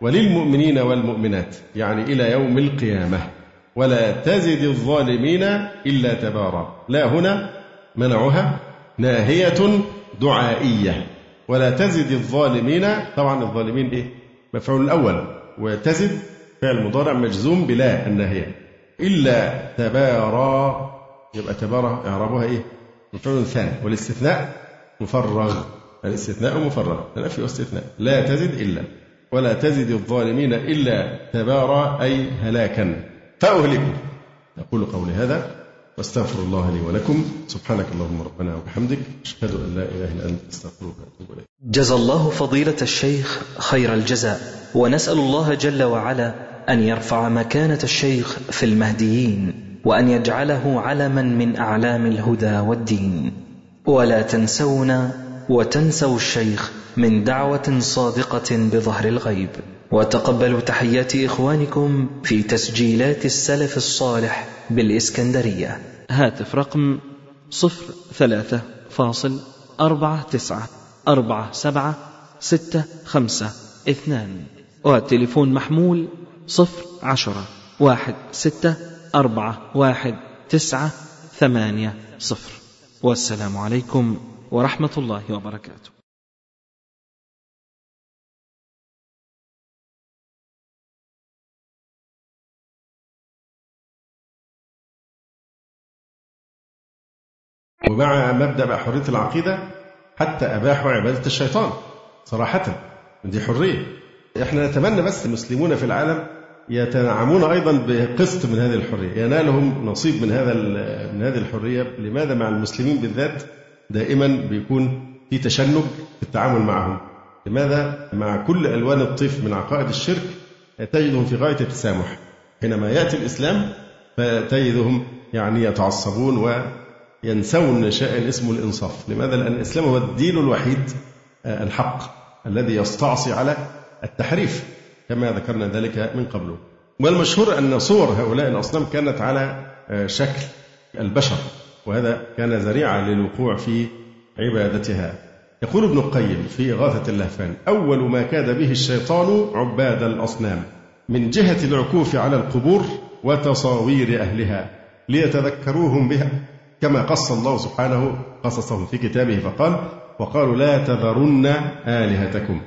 [SPEAKER 2] وللمؤمنين والمؤمنات. يعني إلى يوم القيامة. ولا تزد الظالمين إلا تبارا. لا هنا منعها. ناهية دعائية. ولا تزد الظالمين. طبعا الظالمين إيه؟ مفعول الأول. وتزد فعل مضارع مجزوم بلا الناهية. إلا تبارا. يبقى تبارا إعرابها إيه؟ مفعول ثاني والاستثناء مفرغ. الاستثناء مفرغ. النفي واستثناء لا تزد إلا ولا تزد الظالمين إلا تبارى أي هلاكا. فأهلكوا. أقول قولي هذا واستغفر الله لي ولكم. سبحانك اللهم ربنا وبحمدك أشهد أن لا إله إلا أنت أستغفرك وأتوب إليك.
[SPEAKER 1] جزى الله فضيلة الشيخ خير الجزاء. ونسأل الله جل وعلا أن يرفع مكانة الشيخ في المهديين. وأن يجعله علما من أعلام الهدى والدين. ولا تنسونا وتنسوا الشيخ من دعوة صادقة بظهر الغيب. وتقبلوا تحيات إخوانكم في تسجيلات السلف الصالح بالإسكندرية.
[SPEAKER 3] هاتف رقم صفر ثلاثة فاصل أربعة تسعة أربعة سبعة ستة خمسة اثنان. والتليفون محمول صفر عشرة واحد ستة أربعة واحد تسعة ثمانية صفر. والسلام عليكم ورحمة الله وبركاته.
[SPEAKER 2] ومع مبدأ حرية العقيدة حتى أباحوا عبادة الشيطان. صراحة دي حرية. إحنا نتمنى بس المسلمون في العالم يتنعمون أيضا بقسط من هذه الحرية، ينالهم نصيب من هذا من هذه الحرية، لماذا مع المسلمين بالذات دائما بيكون في تشنج في التعامل معهم؟ لماذا مع كل ألوان الطيف من عقائد الشرك تجدهم في غاية التسامح؟ حينما يأتي الإسلام فتجدهم يعني يتعصبون وينسون شيئا اسمه الإنصاف، لماذا؟ لأن الإسلام هو الدين الوحيد الحق الذي يستعصي على التحريف كما ذكرنا ذلك من قبل. والمشهور أن صور هؤلاء الأصنام كانت على آه، شكل البشر وهذا كان ذريعة للوقوع في عبادتها. يقول ابن القيم في إغاثة اللهفان أول ما كاد به الشيطان عباد الأصنام من جهة العكوف على القبور وتصاوير أهلها ليتذكروهم بها. كما قص الله سبحانه قصصهم في كتابه فقال وقالوا لا تذرن آلهتكم.